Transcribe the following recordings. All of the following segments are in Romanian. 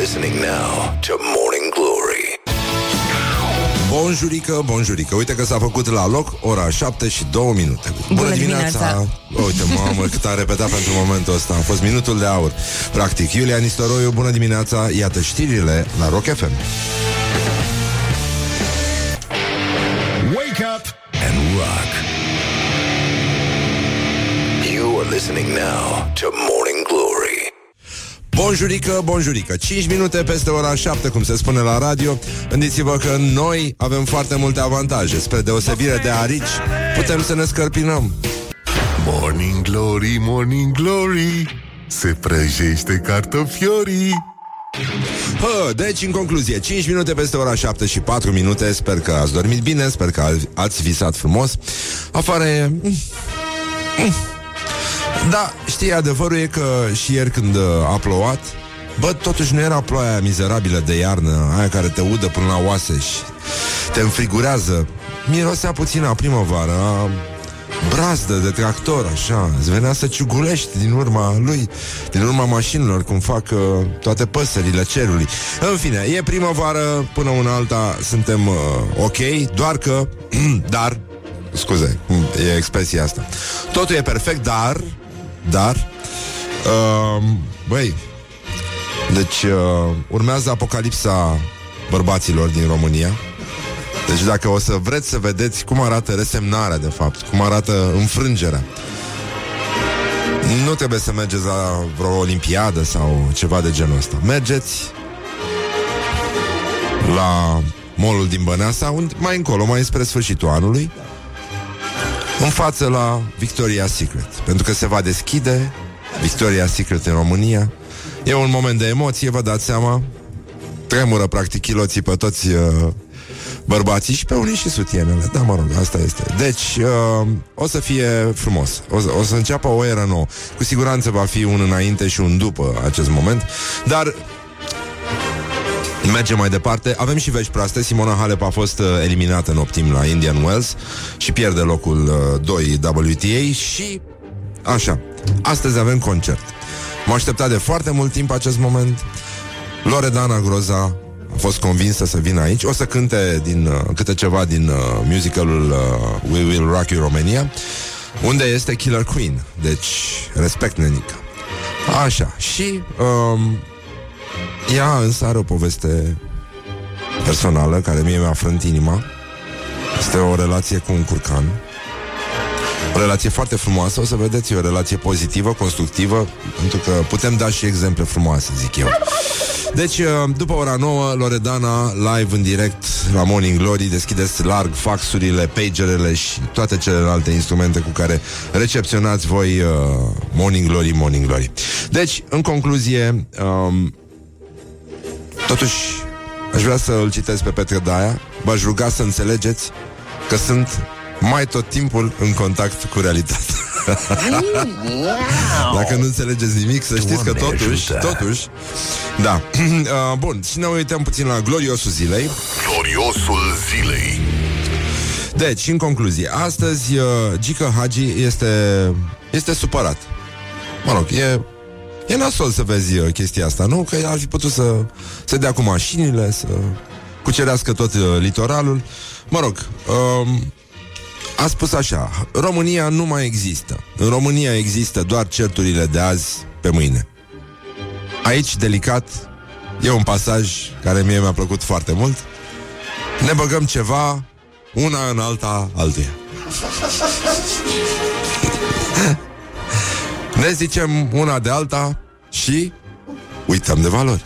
listening now to Morning Glory. Bonjurică, bonjurică Uite că s-a făcut la loc ora 7 și 2 minute Bună dimineața. Uite, mamă, cât am repetat pentru momentul ăsta A fost minutul de aur Practic, Iulia Nistoroiu, bună dimineața Iată știrile la Rock FM Wake up and rock. You are listening now to Morning Glory. Bonjurică, bonjurică. 5 minute peste ora 7, cum se spune la radio. Gândiți-vă că noi avem foarte multe avantaje. Spre deosebire de arici Putem să ne scărpinăm. Morning Glory, Morning Glory Se prăjește cartofiorii. Hă, deci, în concluzie, 5 minute peste ora 7 și 4 minute. Sper că ați dormit bine, sper că ați visat frumos. Afară e... mm, mm. Da, știi, adevărul e că și ieri când uh, a plouat Bă, totuși nu era ploaia aia mizerabilă de iarnă Aia care te udă până la oaseș. Și te înfrigurează. Mirosea puțin a primăvară a brazdă de tractor, așa. Îți venea să ciugulești din urma lui Din urma mașinilor, cum fac uh, toate păsările cerului. În fine, e primăvară, până una alta suntem uh, ok Doar că, dar, scuze, cum e expresia asta. Totul e perfect, dar, dar uh, Băi, deci uh, urmează apocalipsa bărbaților din România deci dacă o să vreți să vedeți cum arată resemnarea, de fapt, cum arată înfrângerea, nu trebuie să mergeți la vreo olimpiadă sau ceva de genul ăsta. Mergeți la molul din Băneasa, unde, mai încolo, mai spre sfârșitul anului, în față la Victoria's Secret. Pentru că se va deschide Victoria's Secret în România. E un moment de emoție, vă dați seama. Tremură, practic, chiloții pe toți uh, bărbații și pe unii și sutienele. Da, mă rog, asta este. Deci, uh, o să fie frumos. O să, o să înceapă o eră nouă. Cu siguranță va fi un înainte și un după acest moment. Dar Mergem mai departe. Avem și vești proaste. Simona Halep a fost uh, eliminată în optim la Indian Wells și pierde locul uh, 2 WTA și așa. Astăzi avem concert. M-a așteptat de foarte mult timp acest moment. Loredana Groza a fost convinsă să vină aici. O să cânte din, uh, câte ceva din uh, musicalul uh, We Will Rock You Romania, unde este Killer Queen. Deci, respect, nenică. Așa. Și um, ea însă are o poveste personală care mie mi-a frânt inima. Este o relație cu un curcan. O relație foarte frumoasă, o să vedeți, e o relație pozitivă, constructivă, pentru că putem da și exemple frumoase, zic eu. Deci, uh, după ora 9, Loredana, live în direct la Morning Glory, deschideți larg faxurile, pagerele și toate celelalte instrumente cu care recepționați voi uh, Morning Glory, Morning Glory. Deci, în concluzie, um, totuși, aș vrea să îl citesc pe Petre Daia, v-aș ruga să înțelegeți că sunt mai tot timpul în contact cu realitatea. Dacă nu înțelegeți nimic, să știți că Doamne totuși, ajută. totuși, da. Uh, Bun, și ne uităm puțin la gloriosul zilei. Gloriosul zilei Deci, în concluzie, astăzi uh, Gica Hagi este, este supărat. Mă rog, e, e nasol să vezi uh, chestia asta, nu? Că ar fi putut să, să dea cu mașinile, să cucerească tot uh, litoralul. Mă rog, um, a spus așa, România nu mai există. În România există doar certurile de azi pe mâine. Aici, delicat, e un pasaj care mie mi-a plăcut foarte mult. Ne băgăm ceva, una în alta, altuia. ne zicem una de alta și uităm de valori.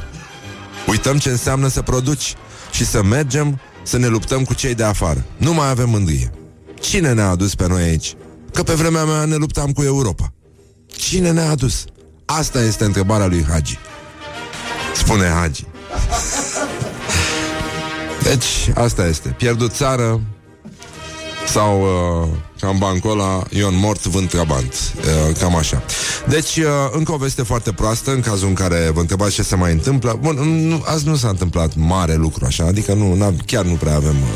Uităm ce înseamnă să produci și să mergem să ne luptăm cu cei de afară. Nu mai avem mândrie. Cine ne-a adus pe noi aici? Că pe vremea mea ne luptam cu Europa. Cine ne-a adus? Asta este întrebarea lui Hagi. Spune Hagi. Deci, asta este. Pierdut țară sau uh, cam bancola, Ion mort, vânt trabant. Uh, cam așa. Deci, uh, încă o veste foarte proastă, în cazul în care vă întrebați ce se mai întâmplă. Bun, nu, azi nu s-a întâmplat mare lucru așa, adică nu, n-am- chiar nu prea avem uh,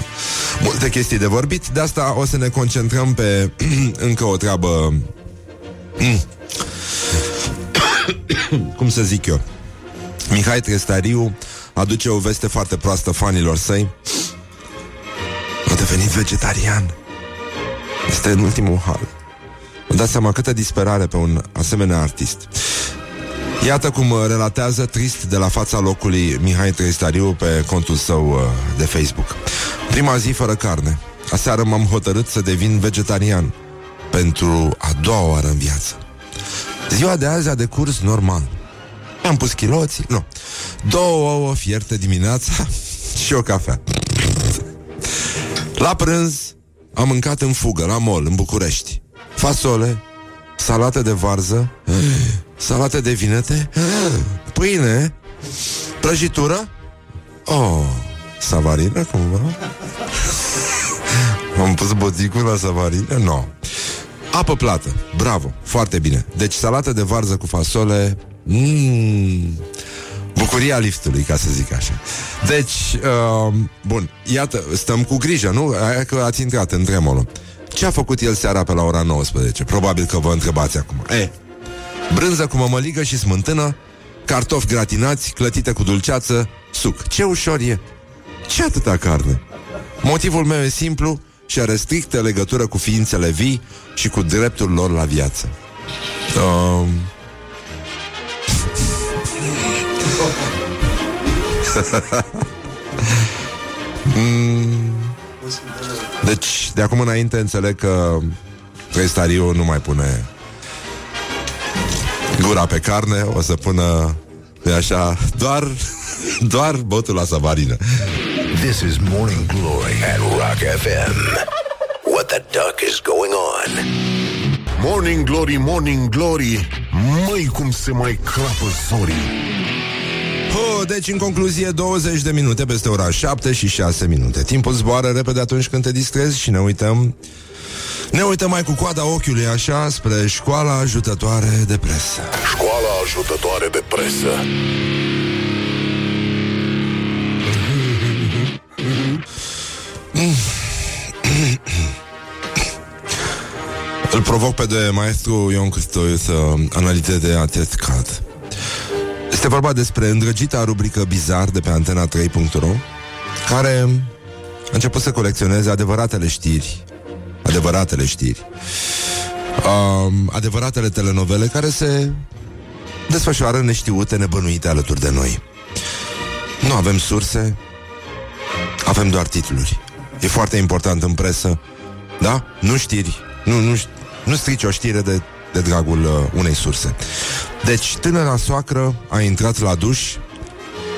multe chestii de vorbit. De asta o să ne concentrăm pe încă o treabă cum să zic eu Mihai Trestariu aduce o veste foarte proastă fanilor săi. A devenit vegetarian. Este în ultimul hal. Vă dați seama câtă disperare pe un asemenea artist. Iată cum uh, relatează trist de la fața locului Mihai Tristariu pe contul său uh, de Facebook. Prima zi fără carne. Aseară m-am hotărât să devin vegetarian pentru a doua oară în viață. Ziua de azi a decurs normal. Am pus chiloții, nu. Două ouă fierte dimineața și o cafea. La prânz am mâncat în fugă, la mol, în București. Fasole, salată de varză, salată de vinete, pâine, prăjitură, oh, savarină cumva? Am pus boticul la savarină? Nu. No. Apă plată, bravo, foarte bine. Deci salată de varză cu fasole, mm, bucuria liftului, ca să zic așa. Deci, uh, bun, iată, stăm cu grijă, nu? Aia că ați intrat în tremolo. Ce a făcut el seara pe la ora 19? Probabil că vă întrebați acum. E, brânză cu mămăligă și smântână, cartofi gratinați, clătite cu dulceață, suc. Ce ușor e! Ce atâta carne? Motivul meu e simplu și are strictă legătură cu ființele vii și cu dreptul lor la viață. Um... mm. Deci, de acum înainte înțeleg că Trestariu nu mai pune gura pe carne, o să pună e așa, doar, doar botul la savarină. This is Morning Glory at Rock FM. What the duck is going on? Morning Glory, Morning Glory Măi cum se mai crapă zorii Oh, deci, în concluzie, 20 de minute peste ora 7 și 6 minute. Timpul zboară repede atunci când te distrezi și ne uităm ne uităm mai cu coada ochiului așa spre școala ajutătoare de presă. Școala ajutătoare de presă. Îl provoc pe de maestru Ion Cristoiu să analizeze acest caz. Este vorba despre îndrăgita rubrică Bizar de pe antena3.ro care a început să colecționeze adevăratele știri adevăratele știri um, adevăratele telenovele care se desfășoară neștiute, nebănuite alături de noi. Nu avem surse, avem doar titluri. E foarte important în presă, da? Nu știri, nu, nu, nu strici o știre de, de dragul uh, unei surse. Deci, tânăra soacră a intrat la duș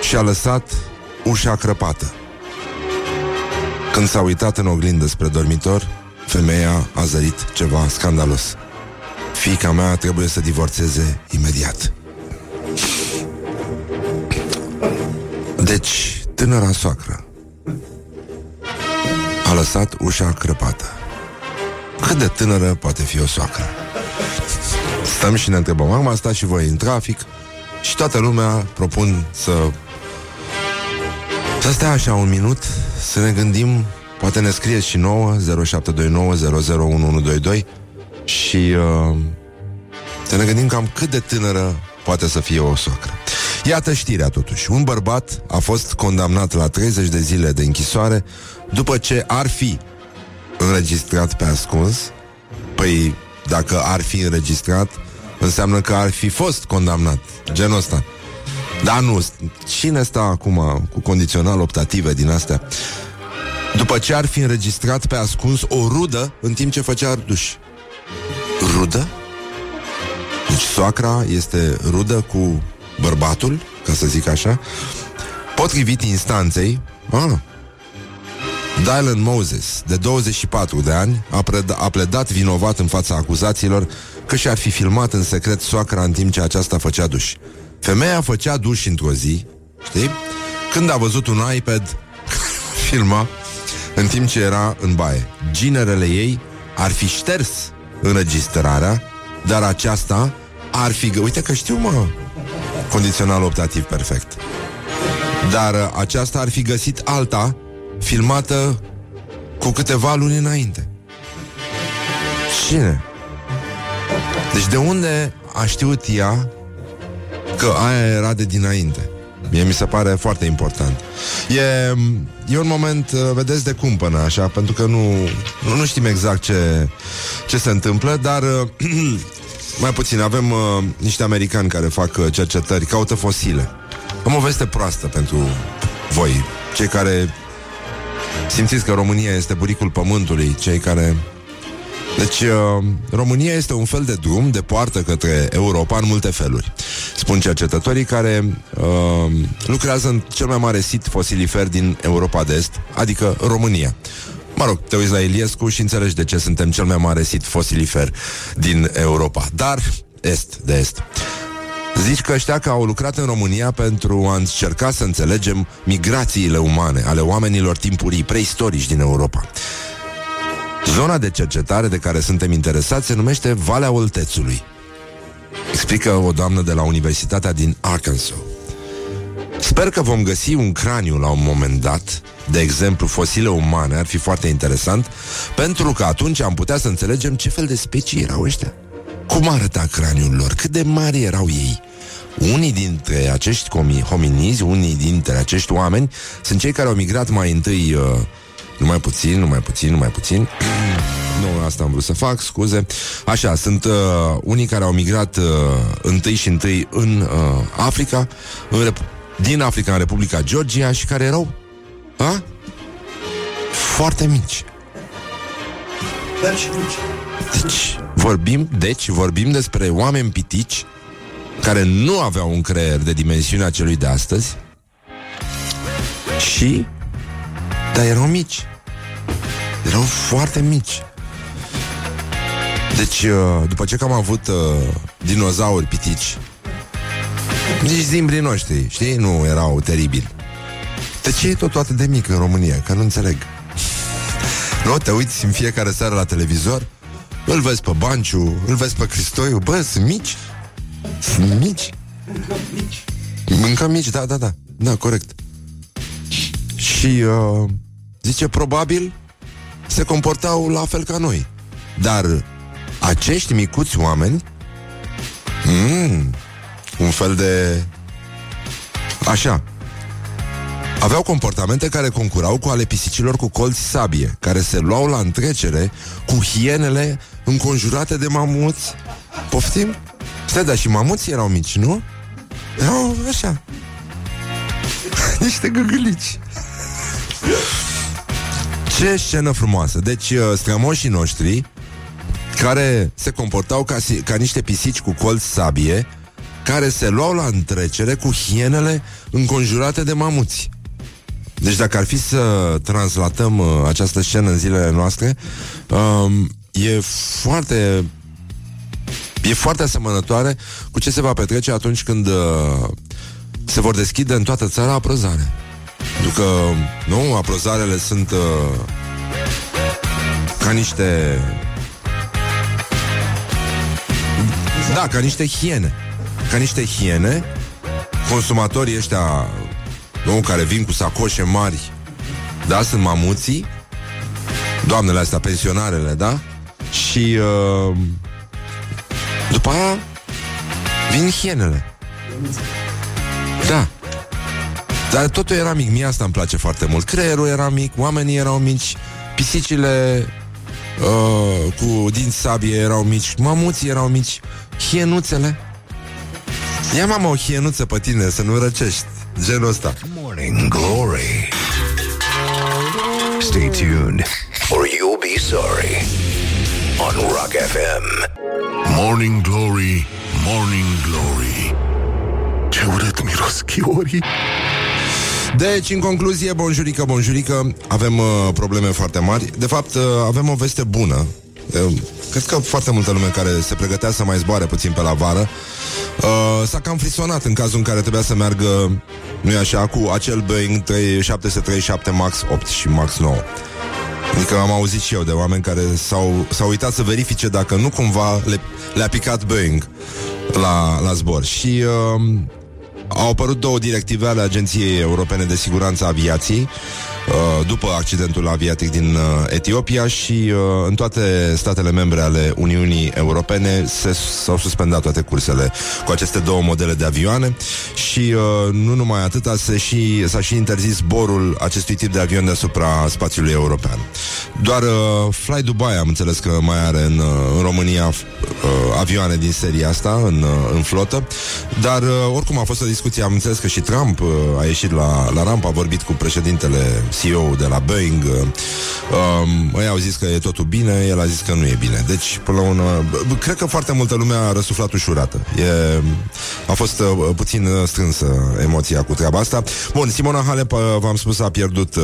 și a lăsat ușa crăpată. Când s-a uitat în oglindă spre dormitor, femeia a zărit ceva scandalos. Fica mea trebuie să divorțeze imediat. Deci, tânăra soacră a lăsat ușa crăpată. Cât de tânără poate fi o soacră? Stăm și ne întrebăm, acum stați și voi în trafic și toată lumea propun să să stea așa un minut, să ne gândim, poate ne scrieți și nouă, 0729 și uh, să ne gândim cam cât de tânără poate să fie o soacră. Iată știrea totuși. Un bărbat a fost condamnat la 30 de zile de închisoare după ce ar fi înregistrat pe ascuns. Păi, dacă ar fi înregistrat, înseamnă că ar fi fost condamnat. Genul ăsta. Dar nu, cine stă acum cu condițional optative din astea? După ce ar fi înregistrat pe ascuns o rudă în timp ce făcea duș. Rudă? Deci soacra este rudă cu bărbatul, ca să zic așa, potrivit instanței, ah, Dylan Moses, de 24 de ani, a, preda- a pledat vinovat în fața acuzațiilor că și-ar fi filmat în secret soacra în timp ce aceasta făcea duș. Femeia făcea duș într-o zi, știi? Când a văzut un iPad filma în timp ce era în baie. Ginerele ei ar fi șters înregistrarea, dar aceasta ar fi... Uite că știu, mă, condițional optativ perfect. Dar uh, aceasta ar fi găsit alta filmată cu câteva luni înainte. Cine? Deci de unde a știut ea că aia era de dinainte? Mie mi se pare foarte important. E, e un moment, uh, vedeți, de cumpănă, așa, pentru că nu, nu, nu știm exact ce, ce se întâmplă, dar uh, mai puțin, avem uh, niște americani care fac uh, cercetări, caută fosile. Am o veste proastă pentru voi, cei care simțiți că România este buricul pământului, cei care deci, uh, România este un fel de drum de poartă către Europa în multe feluri. Spun cercetătorii care uh, lucrează în cel mai mare sit fosilifer din Europa de Est, adică România. Mă rog, te uiți la Iliescu și înțelegi de ce suntem cel mai mare sit fosilifer din Europa. Dar est de est. Zici că ăștia că au lucrat în România pentru a încerca să înțelegem migrațiile umane ale oamenilor timpurii preistorici din Europa. Zona de cercetare de care suntem interesați se numește Valea Oltețului. Explică o doamnă de la Universitatea din Arkansas. Sper că vom găsi un craniu la un moment dat, de exemplu fosile umane, ar fi foarte interesant, pentru că atunci am putea să înțelegem ce fel de specii erau ăștia. Cum arăta craniul lor? Cât de mari erau ei? Unii dintre acești hominizi, unii dintre acești oameni, sunt cei care au migrat mai întâi uh, numai puțin, numai puțin, numai puțin. nu, asta am vrut să fac, scuze. Așa, sunt uh, unii care au migrat uh, întâi și întâi în uh, Africa, în Rep- din Africa în Republica Georgia și care erau a? foarte mici. Dar și mici. Deci, vorbim, deci, vorbim despre oameni pitici care nu aveau un creier de dimensiunea celui de astăzi și dar erau mici. Erau foarte mici. Deci, uh, după ce că am avut uh, dinozauri pitici, nici zimbrii noștri, știi, nu erau teribili. De ce e tot atât de mic în România? Că nu înțeleg. Nu, te uiți în fiecare seară la televizor, îl vezi pe Banciu, îl vezi pe Cristoiu, bă, sunt mici. Sunt mici. Încă mici. Încă mici, da, da, da. Da, corect. Și uh, zice, probabil se comportau la fel ca noi. Dar acești micuți oameni mm, un fel de așa aveau comportamente care concurau cu ale pisicilor cu colți sabie, care se luau la întrecere cu hienele înconjurate de mamuți. Poftim? Stai, dar și mamuții erau mici, nu? Erau așa. Niște gâgâlici. Ce scenă frumoasă! Deci, uh, strămoșii noștri, care se comportau ca, si- ca niște pisici cu colț sabie, care se luau la întrecere cu hienele înconjurate de mamuți. Deci dacă ar fi să translatăm uh, această scenă în zilele noastre, um, e foarte e foarte asemănătoare cu ce se va petrece atunci când uh, se vor deschide în toată țara aprozare. Pentru că, nu, aprozarele sunt uh, ca niște... Da, ca niște hiene. Ca niște hiene, consumatorii ăștia, nu, care vin cu sacoșe mari, da, sunt mamuții, doamnele astea, pensionarele, da? Și uh, după aia vin hienele. Da. Dar totul era mic, mie asta îmi place foarte mult. Creierul era mic, oamenii erau mici, pisicile uh, cu dinți sabie erau mici, mamuții erau mici, hienuțele. Ia mama o hienuță pe tine să nu răcești, genul ăsta. Morning Glory. Stay tuned, or you'll be sorry. On Rock FM. Morning Glory, Morning Glory Ce urât miros chiorii Deci, în concluzie, bonjurică, bonjurică, avem uh, probleme foarte mari. De fapt, uh, avem o veste bună. Uh, cred că foarte multă lume care se pregătea să mai zboare puțin pe la vară uh, s-a cam frisonat în cazul în care trebuia să meargă, nu așa, cu acel Boeing 737 MAX 8 și MAX 9. Adică am auzit și eu de oameni care s-au, s-au uitat să verifice dacă nu cumva le, le-a picat Boeing la, la zbor. Și uh, au apărut două directive ale Agenției Europene de Siguranță a Aviației uh, după accidentul aviatic din uh, Etiopia și uh, în toate statele membre ale Uniunii Europene se, s-au suspendat toate cursele cu aceste două modele de avioane și uh, nu numai atâta, se și, s-a și interzis zborul acestui tip de avion deasupra spațiului european. Doar uh, Fly Dubai am înțeles că mai are în, uh, în România uh, avioane din seria asta în, uh, în flotă, dar uh, oricum a fost o discuție, am înțeles că și Trump uh, a ieșit la, la ramp, a vorbit cu președintele CEO de la Boeing, uh, um, ei au zis că e totul bine, el a zis că nu e bine. Deci, până la urmă, b- cred că foarte multă lume a răsuflat ușurată. E, a fost uh, puțin uh, strânsă emoția cu treaba asta. Bun, Simona Halep, uh, v-am spus, a pierdut uh,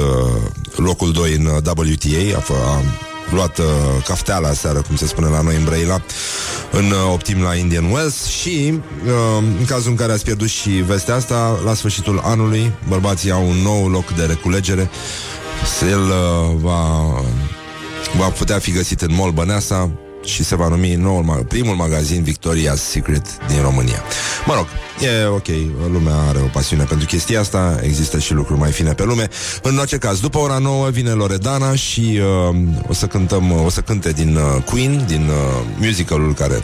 locul 2 în uh, WTA, a, fă- a luat uh, cafteala seară, cum se spune la noi în Brăila, în uh, optim la Indian Wells și uh, în cazul în care ați pierdut și vestea asta, la sfârșitul anului, bărbații au un nou loc de reculegere. El uh, va, va putea fi găsit în Mall Băneasa și se va numi noul, ma- primul magazin Victoria's Secret din România. Mă rog, e ok, lumea are o pasiune pentru chestia asta, există și lucruri mai fine pe lume. În orice caz, după ora 9 vine Loredana și uh, o să cântăm, o să cânte din uh, Queen, din uh, musicalul care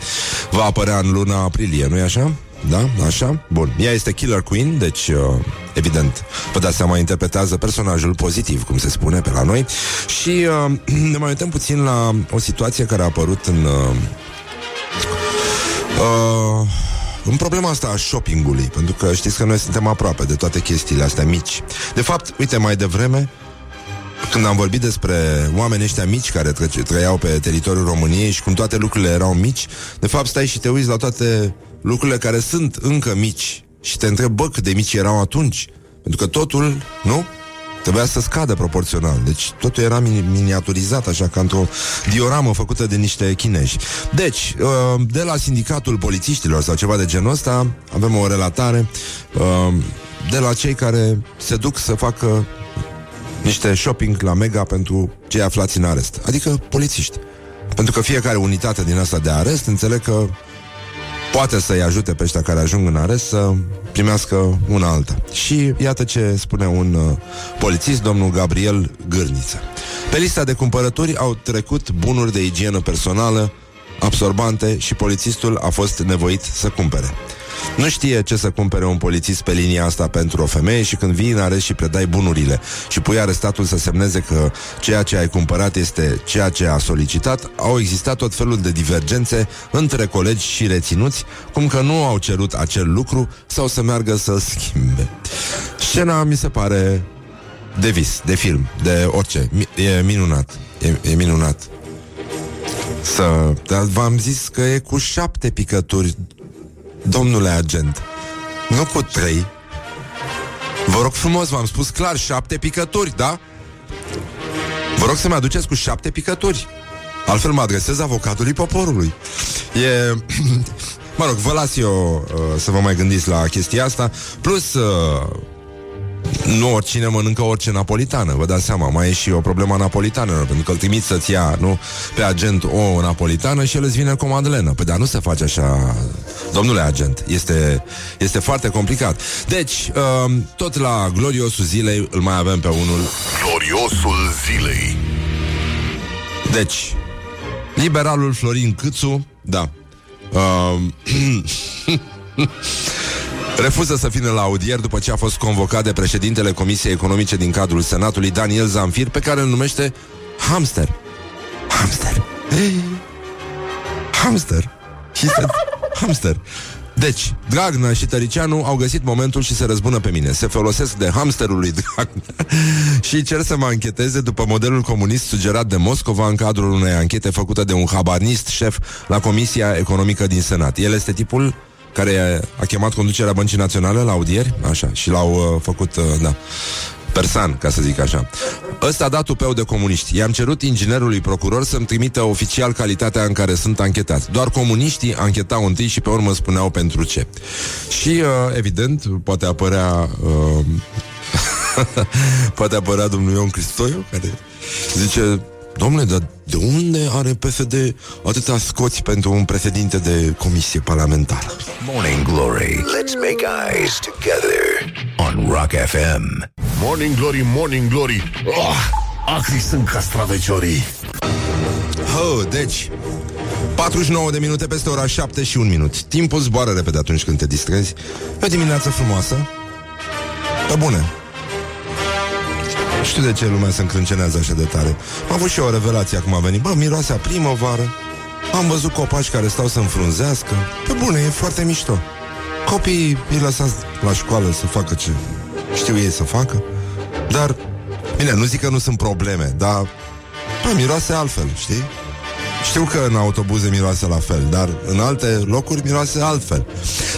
va apărea în luna aprilie, nu-i așa? Da? Așa? Bun. Ea este Killer Queen, deci, uh, evident, vă dați seama, interpretează personajul pozitiv, cum se spune pe la noi. Și uh, ne mai uităm puțin la o situație care a apărut în... Uh, uh, în problema asta a shoppingului, pentru că știți că noi suntem aproape de toate chestiile astea mici. De fapt, uite, mai devreme, când am vorbit despre oamenii ăștia mici care trece, trăiau pe teritoriul României și cum toate lucrurile erau mici, de fapt stai și te uiți la toate lucrurile care sunt încă mici și te întrebi, bă, cât de mici erau atunci. Pentru că totul, nu? Trebuia să scadă proporțional. Deci totul era mini- miniaturizat, așa ca într-o dioramă făcută de niște chinezi. Deci, uh, de la sindicatul polițiștilor sau ceva de genul ăsta, avem o relatare uh, de la cei care se duc să facă niște shopping la Mega pentru cei aflați în arest. Adică polițiști. Pentru că fiecare unitate din asta de arest înțeleg că poate să-i ajute pe ăștia care ajung în arest să primească una alta. Și iată ce spune un uh, polițist, domnul Gabriel Gârniță. Pe lista de cumpărături au trecut bunuri de igienă personală, absorbante și polițistul a fost nevoit să cumpere. Nu știe ce să cumpere un polițist pe linia asta pentru o femeie și când vii în arest și predai bunurile și pui arestatul să semneze că ceea ce ai cumpărat este ceea ce a solicitat, au existat tot felul de divergențe între colegi și reținuți, cum că nu au cerut acel lucru sau să meargă să schimbe. Scena mi se pare de vis, de film, de orice. Mi- E minunat. E, e minunat. Să... Dar v-am zis că e cu șapte picături, domnule agent. Nu cu trei. Vă rog frumos, v-am spus clar, șapte picături, da? Vă rog să-mi aduceți cu șapte picături. Altfel mă adresez avocatului poporului. E... mă rog, vă las eu uh, să vă mai gândiți la chestia asta. Plus, uh, nu oricine mănâncă orice napolitană, vă dați seama, mai e și o problemă napolitană, pentru că îl trimiți să-ți ia, nu, pe agent o napolitană și el îți vine cu o madlenă. Păi dar nu se face așa, domnule agent, este, este foarte complicat. Deci, um, tot la gloriosul zilei îl mai avem pe unul. Gloriosul zilei. Deci, liberalul Florin Câțu, da, um, refuză să vină la audier după ce a fost convocat de președintele Comisiei Economice din cadrul Senatului, Daniel Zamfir, pe care îl numește Hamster. Hamster. Hamster. He said hamster. Deci, Dragnea și Tăricianu au găsit momentul și se răzbună pe mine. Se folosesc de hamsterul lui Dragnea și cer să mă ancheteze după modelul comunist sugerat de Moscova în cadrul unei anchete făcută de un habanist șef la Comisia Economică din Senat. El este tipul care a chemat conducerea Băncii Naționale la audieri, așa, și l-au uh, făcut, uh, da, persan, ca să zic așa. Ăsta a dat tupeu de comuniști. I-am cerut inginerului procuror să-mi trimită oficial calitatea în care sunt anchetați. Doar comuniștii anchetau întâi și pe urmă spuneau pentru ce. Și, uh, evident, poate apărea... Uh, poate apărea domnul Ion Cristoiu, care zice... Domnule, dar de unde are PSD atâtea scoți pentru un președinte de comisie parlamentară? Morning Glory. Let's make eyes together. On Rock FM. Morning Glory, Morning Glory. Oh, Acri sunt castraveciorii. Oh, deci 49 de minute peste ora 7 și 1 minut. Timpul zboară repede atunci când te distrezi. E o dimineață frumoasă. Pe bune știu de ce lumea se încrâncenează așa de tare. Am avut și eu o revelație acum a venit. Bă, miroase a primăvară. Am văzut copaci care stau să înfrunzească. Pe bune, e foarte mișto. Copiii îi lăsați la școală să facă ce știu ei să facă. Dar, bine, nu zic că nu sunt probleme Dar, bă, miroase altfel, știi? Știu că în autobuze miroase la fel, dar în alte locuri miroase altfel.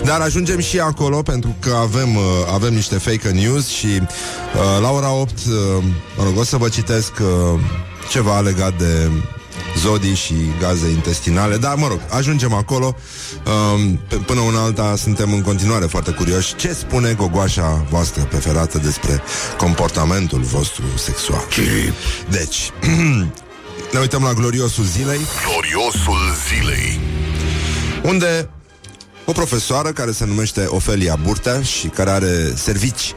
Dar ajungem și acolo pentru că avem, uh, avem niște fake news și uh, la ora 8, uh, mă rog, o să vă citesc uh, ceva legat de zodii și gaze intestinale, dar mă rog, ajungem acolo. Um, p- până una alta suntem în continuare foarte curioși ce spune gogoașa voastră preferată despre comportamentul vostru sexual. Deci, ne uităm la gloriosul zilei, Gloriosul zilei unde o profesoară care se numește Ofelia Burtea și care are servici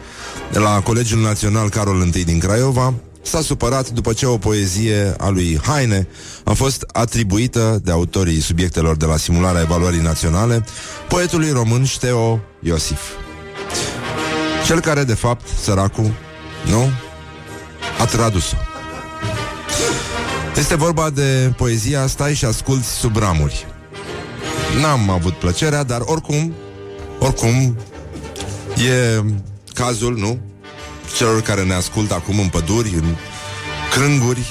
de la Colegiul Național Carol I din Craiova, s-a supărat după ce o poezie a lui Haine a fost atribuită de autorii subiectelor de la simularea evaluării naționale poetului român Șteo Iosif. Cel care, de fapt, săracul, nu? A tradus-o. Este vorba de poezia Stai și asculți sub ramuri. N-am avut plăcerea, dar oricum, oricum, e cazul, nu? Celor care ne ascultă acum în păduri, în crânguri,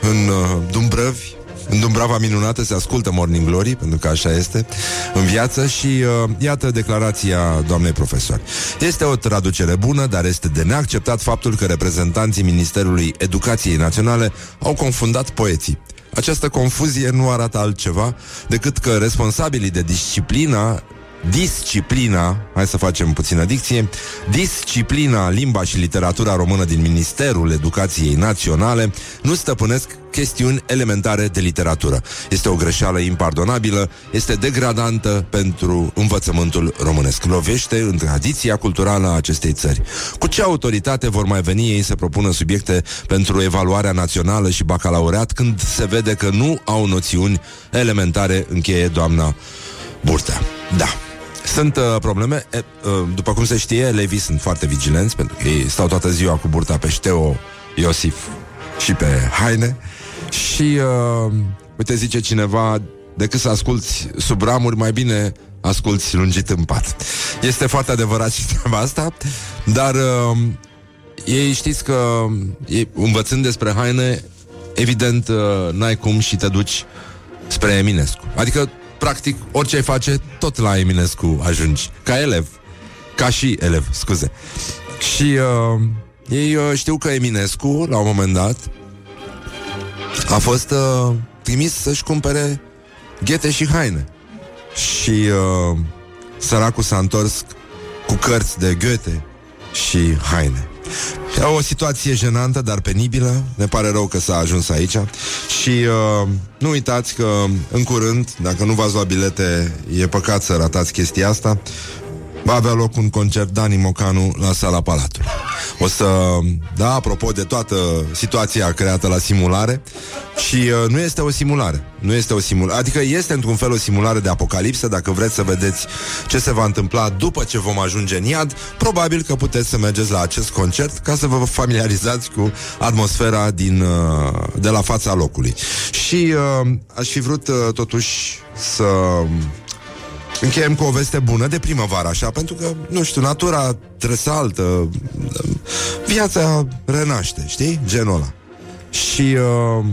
în uh, dumbrăvi, în Dumbrava minunată se ascultă Morning Glory, pentru că așa este în viață și uh, iată declarația doamnei profesor. Este o traducere bună, dar este de neacceptat faptul că reprezentanții Ministerului Educației Naționale au confundat poeții. Această confuzie nu arată altceva decât că responsabilii de disciplina disciplina, hai să facem puțină dicție, disciplina limba și literatura română din Ministerul Educației Naționale nu stăpânesc chestiuni elementare de literatură. Este o greșeală impardonabilă, este degradantă pentru învățământul românesc. Lovește în tradiția culturală a acestei țări. Cu ce autoritate vor mai veni ei să propună subiecte pentru evaluarea națională și bacalaureat când se vede că nu au noțiuni elementare, încheie doamna Burtea. Da, sunt uh, probleme, e, uh, după cum se știe, elevii sunt foarte vigilenți pentru că ei stau toată ziua cu burta pe Șteo, Iosif și pe haine și, uh, uite, zice cineva, decât să asculti sub ramuri, mai bine asculti lungit în pat. Este foarte adevărat și treaba asta, dar uh, ei știți că ei, învățând despre haine, evident, uh, n-ai cum și te duci spre Eminescu. Adică practic, orice ai face, tot la Eminescu ajungi. Ca elev. Ca și elev, scuze. Și uh, ei uh, știu că Eminescu, la un moment dat, a fost uh, trimis să-și cumpere ghete și haine. Și uh, săracul s-a întors cu cărți de Goethe și haine. E o situație jenantă, dar penibilă. Ne pare rău că s-a ajuns aici. Și uh, nu uitați că în curând, dacă nu v-ați luat bilete, e păcat să ratați chestia asta. Va avea loc un concert Dani Mocanu la sala Palatului. O să, da, apropo de toată situația creată la simulare, și uh, nu este o simulare. Nu este o simulare. Adică este într-un fel o simulare de apocalipsă. Dacă vreți să vedeți ce se va întâmpla după ce vom ajunge în iad, probabil că puteți să mergeți la acest concert ca să vă familiarizați cu atmosfera din, uh, de la fața locului. Și uh, aș fi vrut uh, totuși să Încheiem cu o veste bună de primăvară, așa, pentru că, nu știu, natura tresaltă, viața renaște, știi? Genul ăla. Și uh,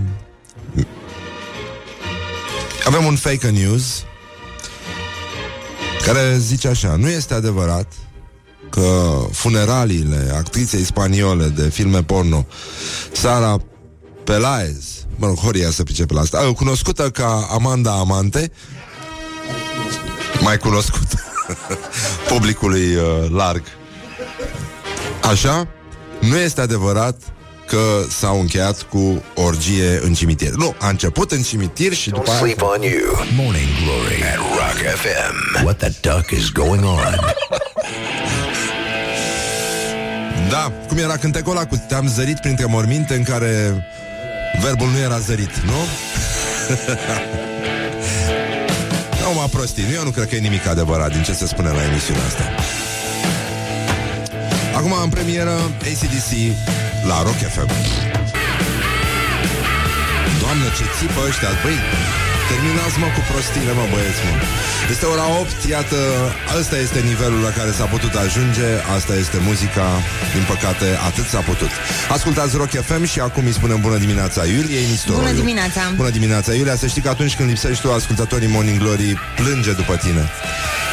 avem un fake news care zice așa, nu este adevărat că funeraliile actriței spaniole de filme porno Sara Pelaez, mă rog, Horia să pricepe la asta, cunoscută ca Amanda Amante, mai cunoscut publicului uh, larg. Așa, nu este adevărat că s-au încheiat cu orgie în cimitir. Nu, a început în cimitir și după aia... Sleep on you. Morning Glory at Rock FM. What the duck is going on? Da, cum era cântecul ăla cu te-am zărit printre morminte în care verbul nu era zărit, nu? nu mă prostii, eu nu cred că e nimic adevărat din ce se spune la emisiunea asta. Acum în premieră ACDC la Rock FM. Doamne, ce țipă ăștia, băi, Terminați mă cu prostiile, mă băieți, mă Este ora 8, iată Asta este nivelul la care s-a putut ajunge Asta este muzica, din păcate Atât s-a putut. Ascultați Rock FM și acum îi spunem bună dimineața Iuliei Nistoroiu Bună dimineața. Bună dimineața, Iulia, să știi că atunci când lipsești tu Ascultătorii Morning Glory plânge după tine.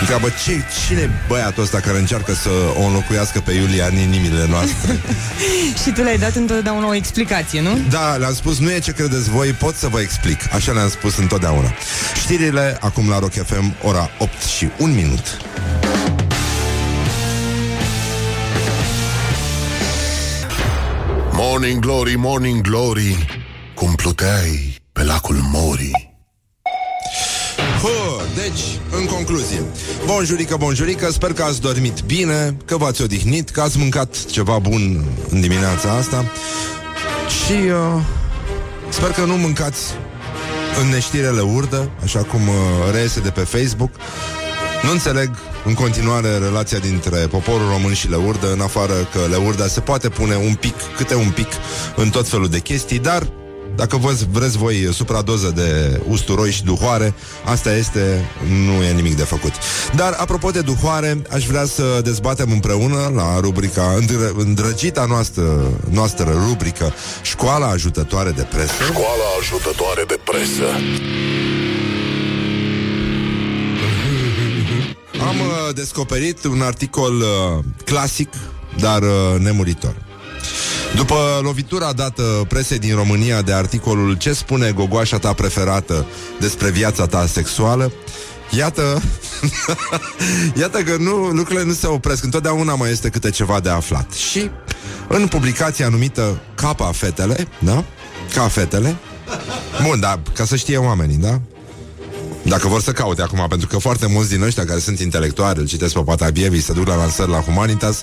Întreabă ce, cine băiatul ăsta care încearcă să o înlocuiască pe Iulia în inimile noastre? Și tu le-ai dat întotdeauna o explicație, nu? Da, le-am spus, nu e ce credeți voi, pot să vă explic. Așa le-am spus întotdeauna Știrile acum la Rock FM, ora 8 și 1 minut. Morning Glory, Morning Glory Cum pluteai pe lacul Mori Hă, deci, în concluzie. Bonjurică, bonjurică, sper că ați dormit bine Că v-ați odihnit, că ați mâncat ceva bun în dimineața asta. Și uh, sper că nu mâncați în neștirele urdă Așa cum uh, reiese de pe Facebook Nu înțeleg în continuare relația dintre poporul român și leurdă În afară că leurda se poate pune un pic, câte un pic În tot felul de chestii, dar dacă vă vreți voi supradoză de usturoi și duhoare, asta este, nu e nimic de făcut. Dar, apropo de duhoare, aș vrea să dezbatem împreună la rubrica, îndrăgita noastră, noastră rubrică Școala ajutătoare de presă. Școala ajutătoare de presă. Am uh, descoperit un articol uh, clasic, dar uh, nemuritor. După lovitura dată presei din România de articolul Ce spune gogoașa ta preferată despre viața ta sexuală, Iată, iată că nu, lucrurile nu se opresc, întotdeauna mai este câte ceva de aflat. Și în publicația numită Capa Fetele, da? Ca Fetele. Bun, da, ca să știe oamenii, da? Dacă vor să caute acum, pentru că foarte mulți din ăștia care sunt intelectuali, îl citesc pe Patabievi, se duc la lansări la Humanitas,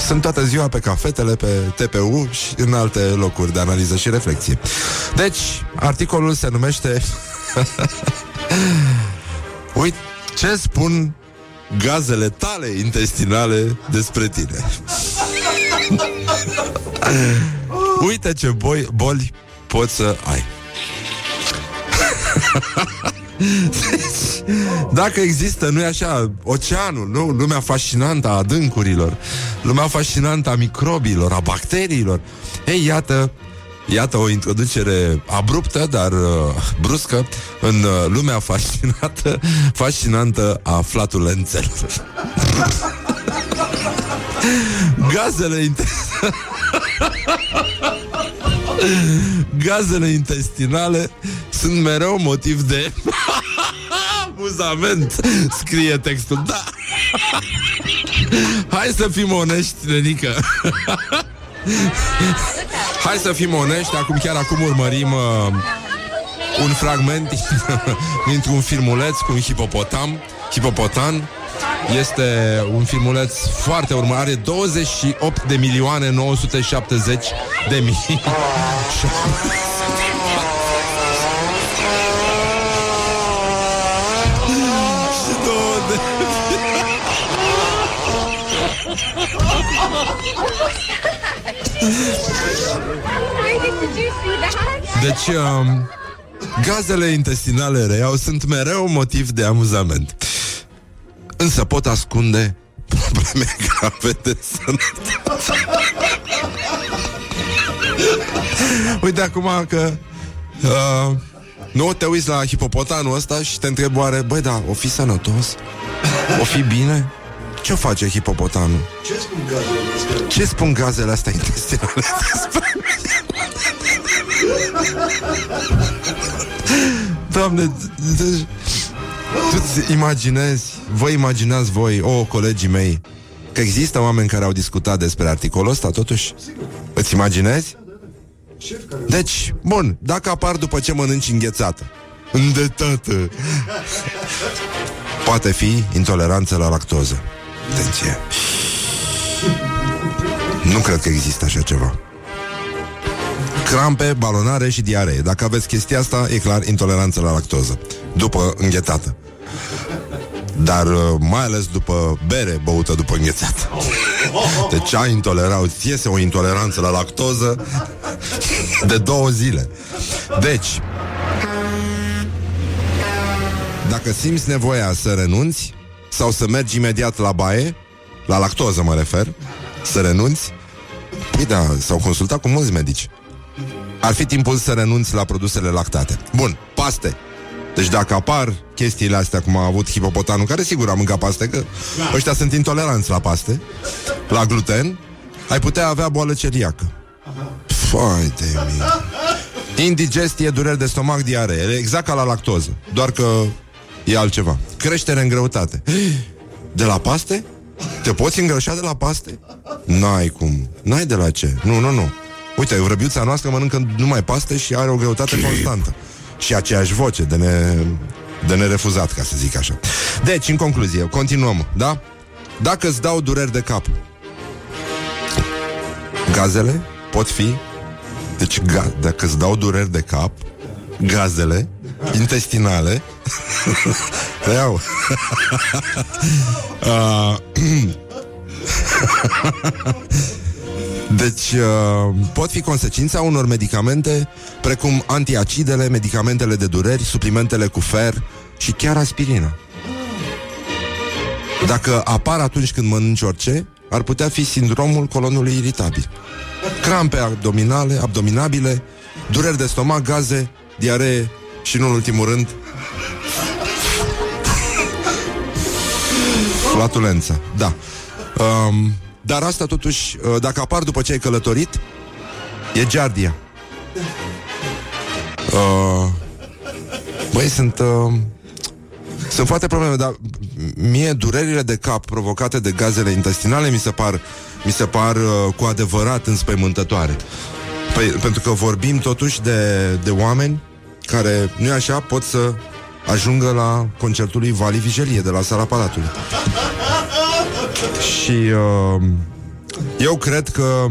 sunt toată ziua pe cafetele, pe TPU și în alte locuri de analiză și reflexie. Deci, articolul se numește Uite ce spun gazele tale intestinale despre tine. Uite ce boi, boli poți să ai. deci, dacă există, nu-i așa, oceanul, nu? Lumea fascinantă a adâncurilor, lumea fascinantă a microbilor, a bacteriilor. Ei, iată, Iată o introducere abruptă, dar uh, bruscă, în uh, lumea fascinată, fascinantă a flatulențelor. Gazele intestinale Gazele intestinale sunt mereu motiv de amuzament, scrie textul. Da. Hai să fim onești, Nenică. Hai să fim onești, acum chiar acum urmărim uh, un fragment dintr-un filmuleț cu un hipopotam, hipopotan. Este un filmuleț foarte urmărit, are 28 de milioane 970 de mii. Deci, um, gazele intestinale reiau sunt mereu motiv de amuzament. Însă pot ascunde probleme grave de sănătate. Uite acum că uh, nu te uiți la hipopotanul ăsta și te întrebi oare, băi, da, o fi sănătos? O fi bine? Ce face hipopotanul? Ce spun gazele Ce spun gazele astea intestinale Doamne, deci, tu imaginezi, vă imaginați voi, o, colegii mei, că există oameni care au discutat despre articolul ăsta, totuși? Îți imaginezi? Deci, bun, dacă apar după ce mănânci înghețată, îndetată, poate fi intoleranță la lactoză. Atenție. Nu cred că există așa ceva. Crampe, balonare și diaree. Dacă aveți chestia asta, e clar intoleranță la lactoză. După înghețată. Dar uh, mai ales după bere băută după înghețată. Deci ai intolerau, ți iese o intoleranță la lactoză de două zile. Deci, dacă simți nevoia să renunți sau să mergi imediat la baie, la lactoză mă refer, să renunți, Păi da, s-au consultat cu mulți medici. Ar fi timpul să renunți la produsele lactate. Bun, paste. Deci dacă apar chestiile astea, cum a avut hipopotanul, care sigur a mâncat paste, că ăștia sunt intoleranți la paste, la gluten, ai putea avea boală celiacă. Fai de mine. Indigestie, dureri de stomac, diaree. Exact ca la lactoză. Doar că e altceva. Creștere în greutate. De la paste? Te poți îngrășa de la paste? N-ai cum. N-ai de la ce. Nu, nu, nu. Uite, vrăbiuța noastră mănâncă numai paste și are o greutate constantă. Și aceeași voce de, ne, de nerefuzat, ca să zic așa. Deci, în concluzie, continuăm, da? Dacă îți dau dureri de cap, gazele pot fi... Deci, ga- dacă îți dau dureri de cap, gazele intestinale le iau. uh, deci uh, pot fi consecința unor medicamente precum antiacidele, medicamentele de dureri, suplimentele cu fer și chiar aspirina. Dacă apar atunci când mănânci orice, ar putea fi sindromul colonului iritabil. Crampe abdominale, abdominabile, dureri de stomac, gaze, diaree și, nu în ultimul rând, flatulență. Da. Um, dar asta totuși, uh, dacă apar după ce ai călătorit, e giardia. Uh, băi, sunt... Uh, sunt foarte probleme, dar mie durerile de cap provocate de gazele intestinale mi se par, mi se par uh, cu adevărat înspăimântătoare. Păi, pentru că vorbim totuși de, de oameni care, nu așa, pot să ajungă la concertul lui Vali Vigelie de la Sala Palatului. Și uh, eu cred că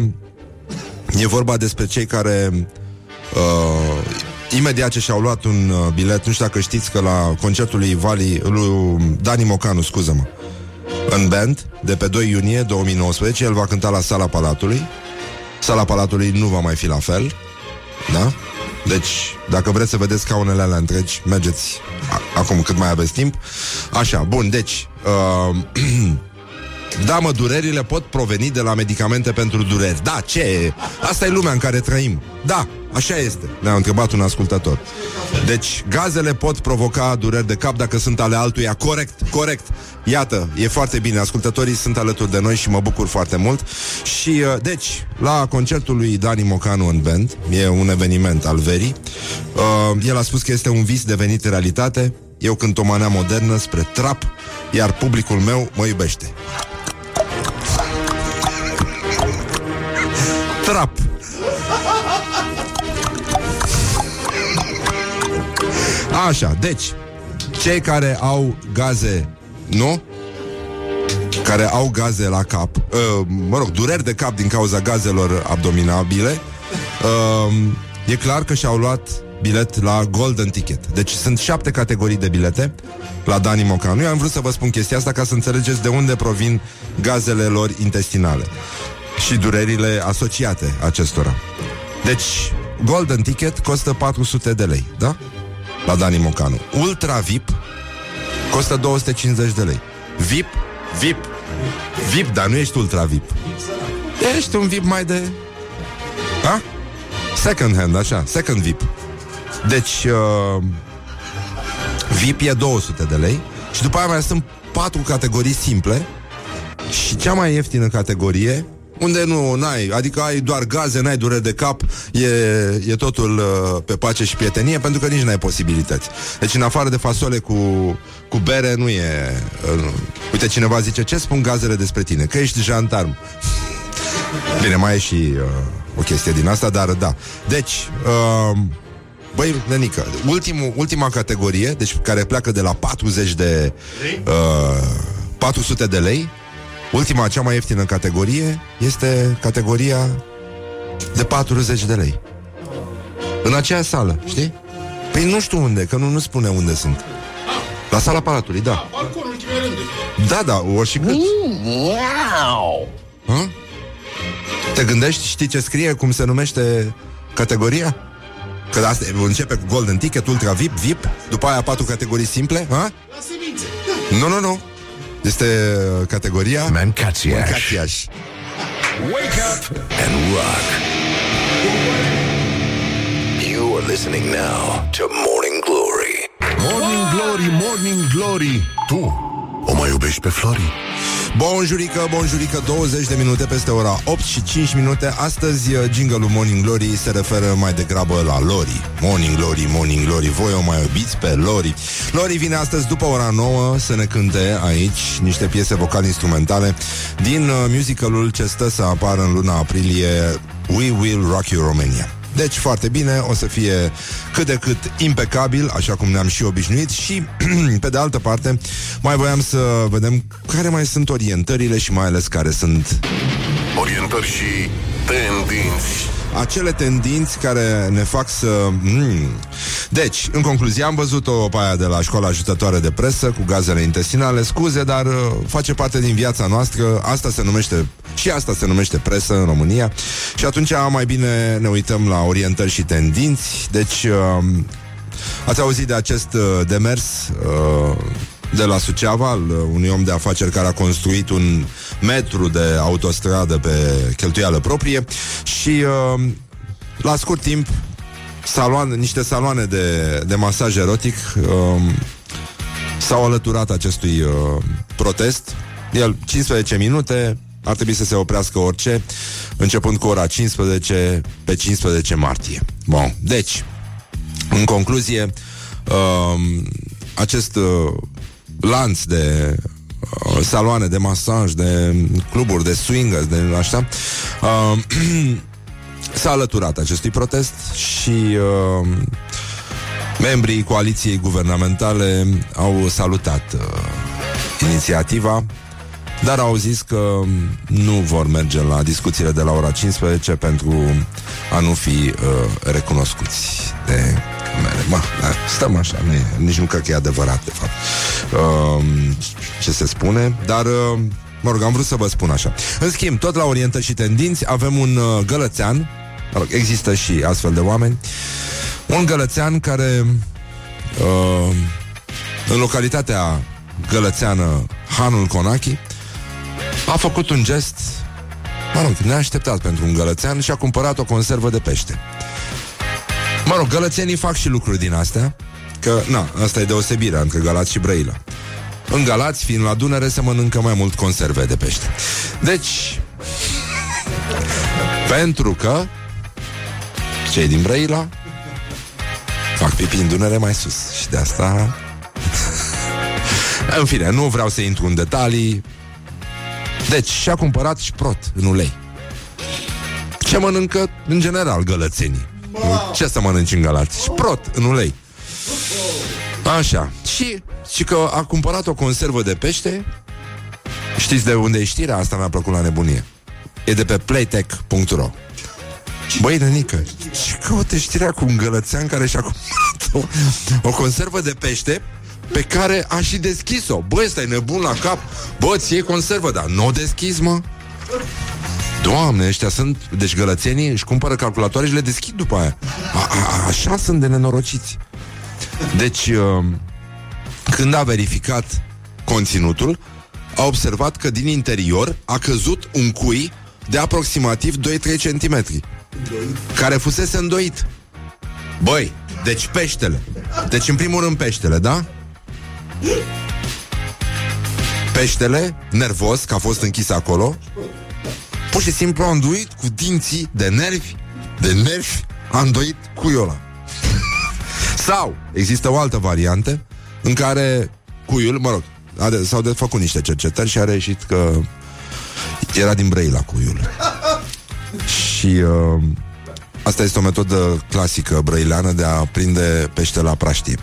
e vorba despre cei care uh, imediat ce și-au luat un uh, bilet, nu știu dacă știți că la concertul lui Vali, lui Dani Mocanu, scuză-mă, în band, de pe 2 iunie 2019, el va cânta la Sala Palatului. Sala Palatului nu va mai fi la fel, da? Deci, dacă vreți să vedeți scaunele alea întregi, mergeți a- acum cât mai aveți timp. Așa, bun, deci... Uh, Da, mă, durerile pot proveni de la medicamente pentru dureri. Da, ce? Asta e lumea în care trăim. Da, așa este, ne-a întrebat un ascultător. Deci, gazele pot provoca dureri de cap dacă sunt ale altuia. Corect, corect. Iată, e foarte bine. Ascultătorii sunt alături de noi și mă bucur foarte mult. Și, uh, deci, la concertul lui Dani Mocanu în band, e un eveniment al verii, uh, el a spus că este un vis devenit realitate. Eu cânt o manea modernă spre trap, iar publicul meu mă iubește. Trap. Așa, deci, cei care au gaze, nu? Care au gaze la cap, uh, mă rog, dureri de cap din cauza gazelor abdominabile, uh, e clar că și-au luat bilet la Golden Ticket. Deci sunt șapte categorii de bilete la Dani Mocanu. Eu am vrut să vă spun chestia asta ca să înțelegeți de unde provin gazele lor intestinale și durerile asociate acestora. Deci, Golden Ticket costă 400 de lei, da? La Dani Mocanu. Ultra VIP costă 250 de lei. VIP, VIP, VIP, dar nu ești ultra VIP. Ești un VIP mai de... Ha? Second hand, așa, second VIP. Deci, uh, VIP e 200 de lei și după aia mai sunt patru categorii simple și cea mai ieftină categorie unde nu ai, adică ai doar gaze, n-ai dureri de cap, e, e totul uh, pe pace și prietenie, pentru că nici n-ai posibilități. Deci în afară de fasole cu, cu bere nu e... Uh, uite, cineva zice, ce spun gazele despre tine? Că ești jandarm. Bine, mai e și uh, o chestie din asta, dar da. Deci, uh, băi, nenică, ultimul, ultima categorie, deci care pleacă de la 40 de... Uh, 400 de lei, ultima, cea mai ieftină categorie este categoria de 40 de lei. În aceea sală, știi? Păi nu știu unde, că nu, nu spune unde sunt. La sala Palatului, da. Balconul rânduri. Da, da, ori și cât. Ha? Te gândești, știi ce scrie, cum se numește categoria? Că asta începe cu Golden Ticket, Ultra VIP, VIP, după aia patru categorii simple, ha? La semințe. Nu, nu, nu. Este uh, categoria Mancațiaș. Mancațiaș. Wake up and rock. You are listening now to Morning Glory. Morning Glory, Morning Glory Tu o mai iubești pe Flori? Bonjurică, bonjurică, 20 de minute peste ora 8 și 5 minute. Astăzi uh, jingle-ul Morning Glory se referă mai degrabă la Lori. Morning Glory, Morning Glory, voi o mai iubiți pe Lori. Lori vine astăzi după ora 9 să ne cânte aici niște piese vocal-instrumentale Din uh, musicalul ce stă să apară în luna aprilie We Will Rock You Romania deci foarte bine, o să fie cât de cât impecabil, așa cum ne-am și obișnuit. Și, pe de altă parte, mai voiam să vedem care mai sunt orientările și mai ales care sunt Orientări și tendinți acele tendinți care ne fac să... Mm. Deci, în concluzie, am văzut-o pe aia de la școala ajutătoare de presă cu gazele intestinale, scuze, dar uh, face parte din viața noastră, asta se numește și asta se numește presă în România și atunci mai bine ne uităm la orientări și tendinți. Deci, uh, ați auzit de acest uh, demers uh, de la Suceava, al uh, unui om de afaceri care a construit un metru de autostradă pe cheltuială proprie și uh, la scurt timp saloane, niște saloane de, de masaj erotic uh, s-au alăturat acestui uh, protest. El 15 minute, ar trebui să se oprească orice, începând cu ora 15 pe 15 martie. Bun, deci, în concluzie, uh, acest uh, lanț de uh, saloane de masaj, de cluburi, de swingers, de așa, uh, s-a alăturat acestui protest și uh, membrii coaliției guvernamentale au salutat uh, inițiativa, dar au zis că nu vor merge la discuțiile de la ora 15 pentru a nu fi uh, recunoscuți de camere. Mă, da, stăm așa, nu e, nici nu cred că e adevărat, de fapt. Uh, ce se spune, dar... Uh, Mă rog, am vrut să vă spun așa. În schimb, tot la Orientă și Tendinți avem un uh, gălățean, mă rog, există și astfel de oameni, un gălățean care uh, în localitatea gălățeană Hanul Conachi a făcut un gest mă rog, neașteptat pentru un gălățean și a cumpărat o conservă de pește. Mă rog, gălățenii fac și lucruri din astea, că, na, asta e deosebirea între Galați și Brăila. În Galați, fiind la Dunăre, se mănâncă mai mult conserve de pește. Deci, pentru că cei din Brăila fac pipi în Dunăre mai sus și de asta... în fine, nu vreau să intru în detalii. Deci, și-a cumpărat șprot în ulei. Ce mănâncă, în general, gălățenii? Ce să mănânci în Galați? Șprot în ulei. Așa. Și, și că a cumpărat o conservă de pește. Știți de unde e știrea? Asta mi-a plăcut la nebunie. E de pe playtech.ro Băi, nenică, și căută știrea cu un gălățean care și-a cumpărat o, o conservă de pește pe care a și deschis-o. Băi, stai nebun la cap. Bă, ție conservă, dar nu o deschis, mă. Doamne, ăștia sunt Deci gălățenii își cumpără calculatoare și le deschid după aia a, a, Așa sunt de nenorociți Deci uh, Când a verificat Conținutul A observat că din interior A căzut un cui de aproximativ 2-3 cm Care fusese îndoit. Băi, deci peștele. Deci în primul rând peștele, da? Peștele, nervos, că a fost închis acolo Pur și simplu a înduit cu dinții de nervi De nervi A îndoit cuiul ăla Sau există o altă variantă În care cuiul, mă rog are, S-au de făcut niște cercetări și a reieșit că Era din Brăila cuiul. Și uh, Asta este o metodă clasică brăileană De a prinde pește la praștie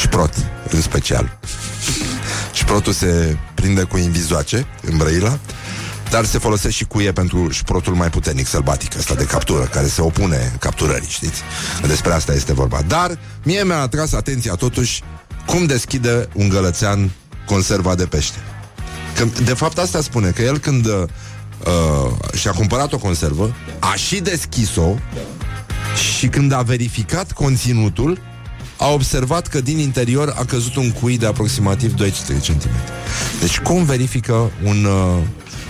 Și prot, în special. Și protul se prinde cu invizoace în Brăila, dar se folosește și cuie pentru șprotul mai puternic sălbatic ăsta de captură, care se opune capturării, știți? Despre asta este vorba. Dar mie mi-a atras atenția totuși cum deschide un gălățean conserva de pește. Când, de fapt asta spune, că el când uh, și-a cumpărat o conservă, a și deschis-o și când a verificat conținutul, a observat că din interior a căzut un cui de aproximativ 2 cm. Deci cum verifică un uh,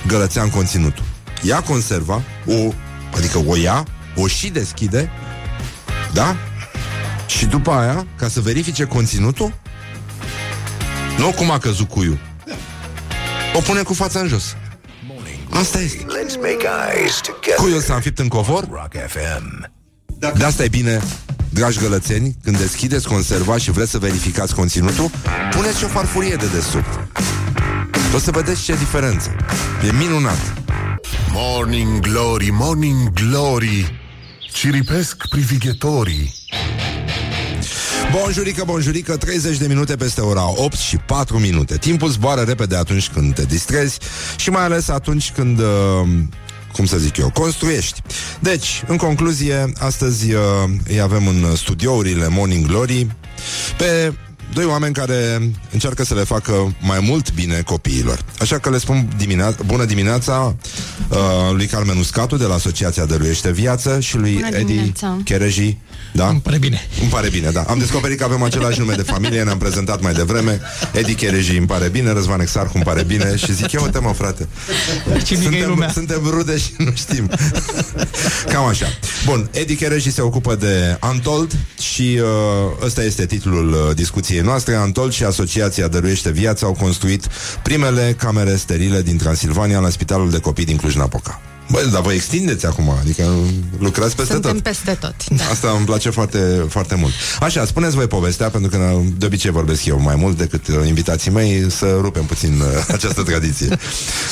gălățean conținutul? Ia conserva, o, adică o ia, o și deschide, da? Și după aia, ca să verifice conținutul, nu cum a căzut cuiul, o pune cu fața în jos. Asta este. Let's make eyes together. Cuiul s-a înfipt în covor, Rock FM. de asta e bine, dragi gălățeni, când deschideți conserva și vreți să verificați conținutul, puneți și o farfurie de desubt. O să vedeți ce diferență. E minunat. Morning Glory, Morning Glory Ciripesc privighetorii Bonjurică, bonjurică, 30 de minute peste ora 8 și 4 minute. Timpul zboară repede atunci când te distrezi și mai ales atunci când, uh, cum să zic eu, construiești. Deci, în concluzie, astăzi uh, îi avem în studiourile Morning Glory pe doi oameni care încearcă să le facă mai mult bine copiilor. Așa că le spun dimine- bună dimineața uh, lui Carmen Uscatu de la Asociația Dăruiește Viață și lui Bună Edi dimineața. Chereji. Da? Îmi pare bine. Îmi pare bine, da. Am descoperit că avem același nume de familie, ne-am prezentat mai devreme. Edi Chereji îmi pare bine, Răzvan Exarcu îmi pare bine și zic, eu uite mă, frate. Ce mică e Suntem, lumea. suntem rude și nu știm. Cam așa. Bun, Edi Chereji se ocupă de Untold și uh, ăsta este titlul uh, discuției noastre. Untold și Asociația Dăruiește Viața au construit primele camere sterile din Transilvania la Spitalul de Copii din Cluj-Napoca. Băi, dar vă extindeți acum, adică lucrați peste Suntem tot. peste tot. Da. Asta îmi place foarte, foarte mult. Așa, spuneți voi povestea, pentru că de obicei vorbesc eu mai mult decât uh, invitații mei, să rupem puțin uh, această tradiție.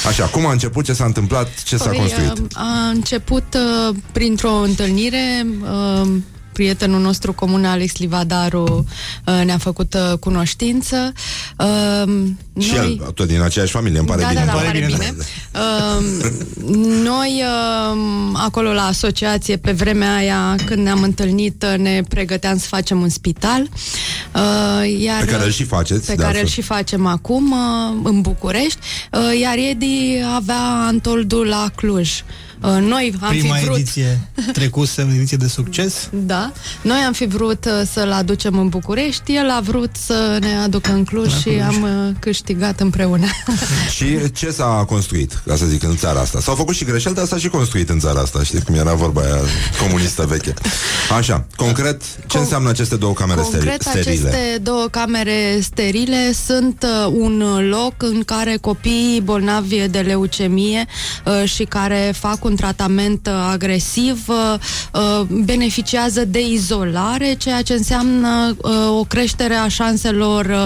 Așa, cum a început, ce s-a întâmplat, ce s-a Păi, construit? uh, A început uh, printr-o întâlnire uh, prietenul nostru comun, Alex Livadaru, uh, ne-a făcut uh, cunoștință. Uh, Și el, tot din aceeași familie, îmi pare da, bine. Da, da, Pare pare bine, bine. Uh, noi, uh, acolo la asociație, pe vremea aia, când ne-am întâlnit, uh, ne pregăteam să facem un spital. Uh, iar, Pe care îl și faceți, Pe de care îl altfel. și facem acum, uh, în București. Uh, iar Edi avea Antoldul la Cluj. Uh, Noi am Prima fi vrut... ediție trecusă, o ediție de succes. Da. Noi am fi vrut uh, să-l aducem în București, el a vrut să ne aducă în Cluj și am uh, câștigat împreună. Și ce s-a construit, ca să zic, în țara asta? S-au făcut și greșeli, dar s-a și construit în țara asta, știi cum era vorba aia comunistă veche. Așa, concret, ce Con- înseamnă aceste două camere Concret, steri- sterile? aceste două camere sterile sunt uh, un loc în care copiii bolnavi de leucemie uh, și care fac un tratament uh, agresiv uh, uh, beneficiază de izolare, ceea ce înseamnă uh, o creștere a șanselor uh,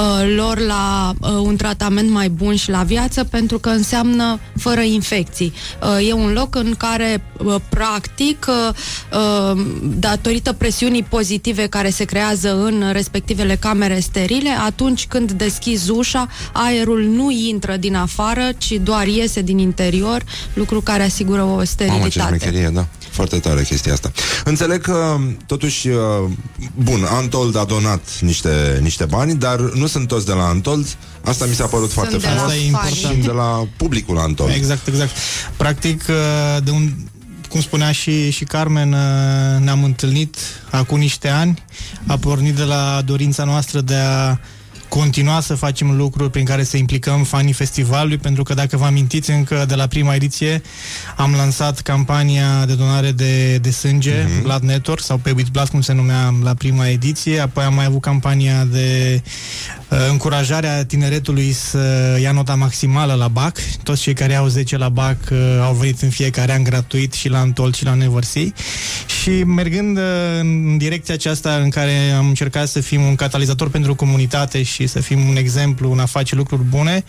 uh, lor la uh, un tratament mai bun și la viață, pentru că înseamnă fără infecții. Uh, e un loc în care, uh, practic, uh, uh, datorită presiunii pozitive care se creează în respectivele camere sterile, atunci când deschizi ușa, aerul nu intră din afară, ci doar iese din interior, lucru care asigură o Mamă, ce sterilitate. șmecherie, da. Foarte tare chestia asta. Înțeleg că, totuși, uh, bun, Antold a donat niște, niște bani, dar nu sunt toți de la Antold. Asta mi s-a părut foarte de la frumos. Asta e fani. important. Și de la publicul Antold. Exact, exact. Practic, uh, de un, cum spunea și, și Carmen, uh, ne-am întâlnit acum niște ani. A pornit de la dorința noastră de a continua să facem lucruri prin care să implicăm fanii festivalului, pentru că dacă vă amintiți încă de la prima ediție am lansat campania de donare de, de sânge, uh-huh. Blood Network sau pe With Blood, cum se numea la prima ediție, apoi am mai avut campania de uh, încurajare a tineretului să ia nota maximală la BAC. Toți cei care au 10 la BAC uh, au venit în fiecare an gratuit și la Antol și la Neversea. Și mergând uh, în direcția aceasta în care am încercat să fim un catalizator pentru comunitate și și să fim un exemplu în a face lucruri bune,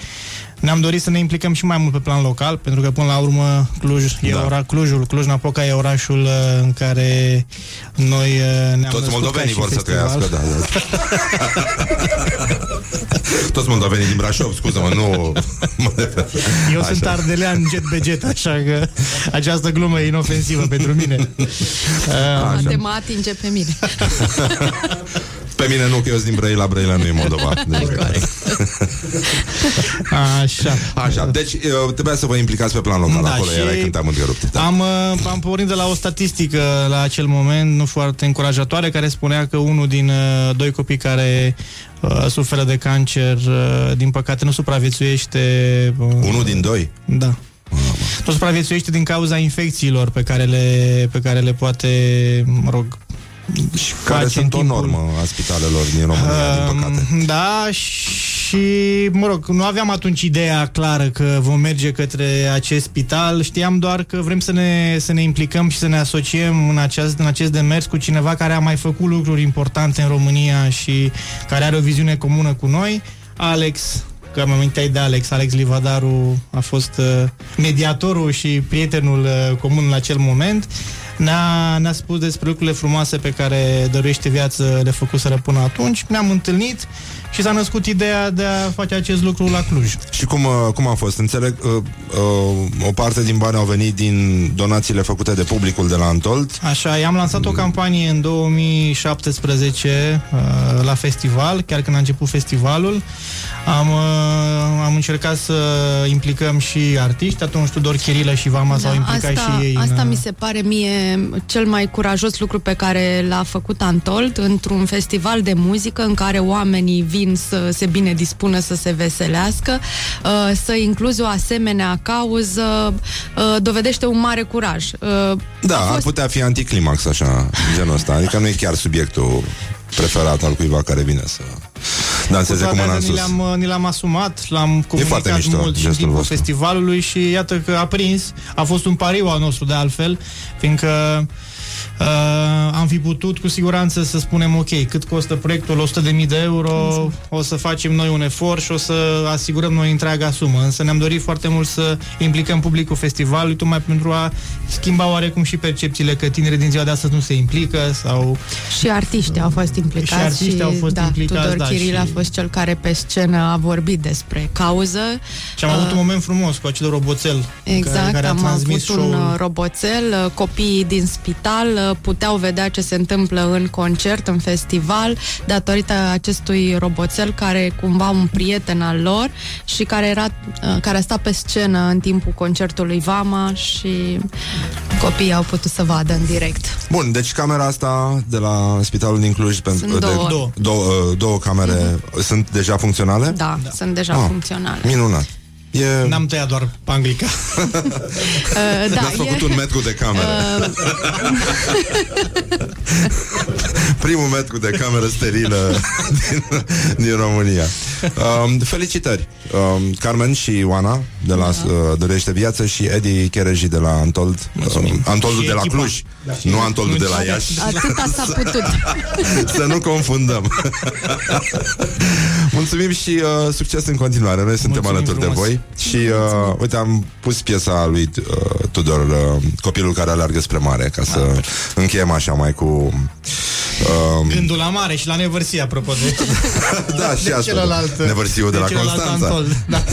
ne-am dorit să ne implicăm și mai mult pe plan local, pentru că până la urmă Cluj e Da. ora, Clujul, Cluj-Napoca e orașul uh, în care noi uh, ne-am Toți născut moldovenii ca și vor să festival. trăiască, da, da. Toți moldovenii din Brașov, scuză-mă, nu... mă refer. Eu Așa. sunt ardelean jet pe jet, așa că această glumă e inofensivă pentru mine. Uh, Așa. Te mă atinge pe mine. Pe mine nu, că eu sunt din Brăila, Brăila nu e Moldova. Deci, Așa. Așa, deci uh, trebuia să vă implicați pe plan local Da, acolo, și era când te-am întrerupt. Da. Am, uh, am pornit de la o statistică la acel moment, nu foarte încurajatoare, care spunea că unul din uh, doi copii care uh, suferă de cancer, uh, din păcate, nu supraviețuiește. Uh, Unul din doi? Da. Nu supraviețuiește din cauza infecțiilor pe care le, pe care le poate, mă rog, Și care face sunt în o timpul- normă a spitalelor din România, din păcate. Um, Da, și, mă rog, nu aveam atunci ideea clară că vom merge către acest spital, știam doar că vrem să ne, să ne implicăm și să ne asociem în acest, în acest demers cu cineva care a mai făcut lucruri importante în România și care are o viziune comună cu noi, Alex, că am amintit de Alex, Alex Livadaru a fost uh, mediatorul și prietenul uh, comun în acel moment. Ne-a, ne-a spus despre lucrurile frumoase pe care dăruiește viață le făcuseră până atunci. Ne-am întâlnit și s-a născut ideea de a face acest lucru la Cluj. Și cum, uh, cum a fost? Înțeleg, uh, uh, o parte din bani au venit din donațiile făcute de publicul de la Antold. Așa, i-am lansat o campanie în 2017 uh, la festival, chiar când a început festivalul. Am, uh, am încercat să implicăm și artiști, atunci Tudor Chirilă și Vama s-au implicat Da, asta, și ei. asta în, mi se pare mie cel mai curajos lucru pe care l-a făcut Antold într-un festival de muzică în care oamenii vin să se bine dispună să se veselească, uh, să incluzi o asemenea cauză uh, dovedește un mare curaj. Uh, Da, a ar fost- putea fi anticlimax, așa, genul ăsta. Adică nu e chiar subiectul preferat al cuiva care vine să danseze cu mâna în ni sus. le-am, uh, ni l-am asumat, l-am foarte comunicat mișto mult și în gestul timpul vostru. festivalului și iată că a prins, a fost un pariu al nostru de altfel, fiindcă uh, am fi putut cu siguranță să spunem ok, cât costă proiectul, 100.000 de euro, o să facem noi un efort și o să asigurăm noi întreaga sumă, însă ne-am dorit foarte mult să implicăm publicul festivalului tocmai pentru a schimba oarecum și percepțiile că tinerii din ziua de astăzi nu se implică sau Și artiștii au fost implicați Și artiștii au fost da, implicați, Tudor da, Chiril și- a fost cel care pe scenă a vorbit despre cauză. Și am avut un moment frumos cu acel roboțel Exact, care, care a am transmis avut un show-ul. uh, roboțel, uh, copiii din spital uh, puteau vedea ce se întâmplă în concert, în festival, datorită acestui roboțel care e cumva un prieten al lor și care era uh, care a stat pe scenă în timpul concertului Vama și copiii au putut să vadă în direct. Bun, deci camera asta de la Spitalul din Cluj pentru Sunt de, două. Două. două, uh, două camere sunt deja funcționale? Da, da. sunt deja Ah, funcționale. Minunat. E... N-am tăiat doar panglica. Uh, da, N-ați făcut e, un metru de cameră. Primul metru de cameră sterilă din, din România. Um, felicitări! Um, Carmen și Oana de la Da. uh, Dorește Viață și Edi Chereji de la Antold. Um, Antoldul Și de la echipa. Cluj, nu Antoldul de la Iași. atâta s-a putut. Să nu confundăm. Mulțumim și uh, succes în continuare. Noi suntem Mulțumim alături frumos. de voi. Și uh, uite, am pus piesa lui uh, Tudor, uh, copilul care alergă spre mare, ca să Ah. încheiem așa mai cu... Uh, Gândul la mare și la nevărsie, apropo de... da, și de asta. celălalt, Nevărsiul de, la celălalt Constanța. Antol. Da.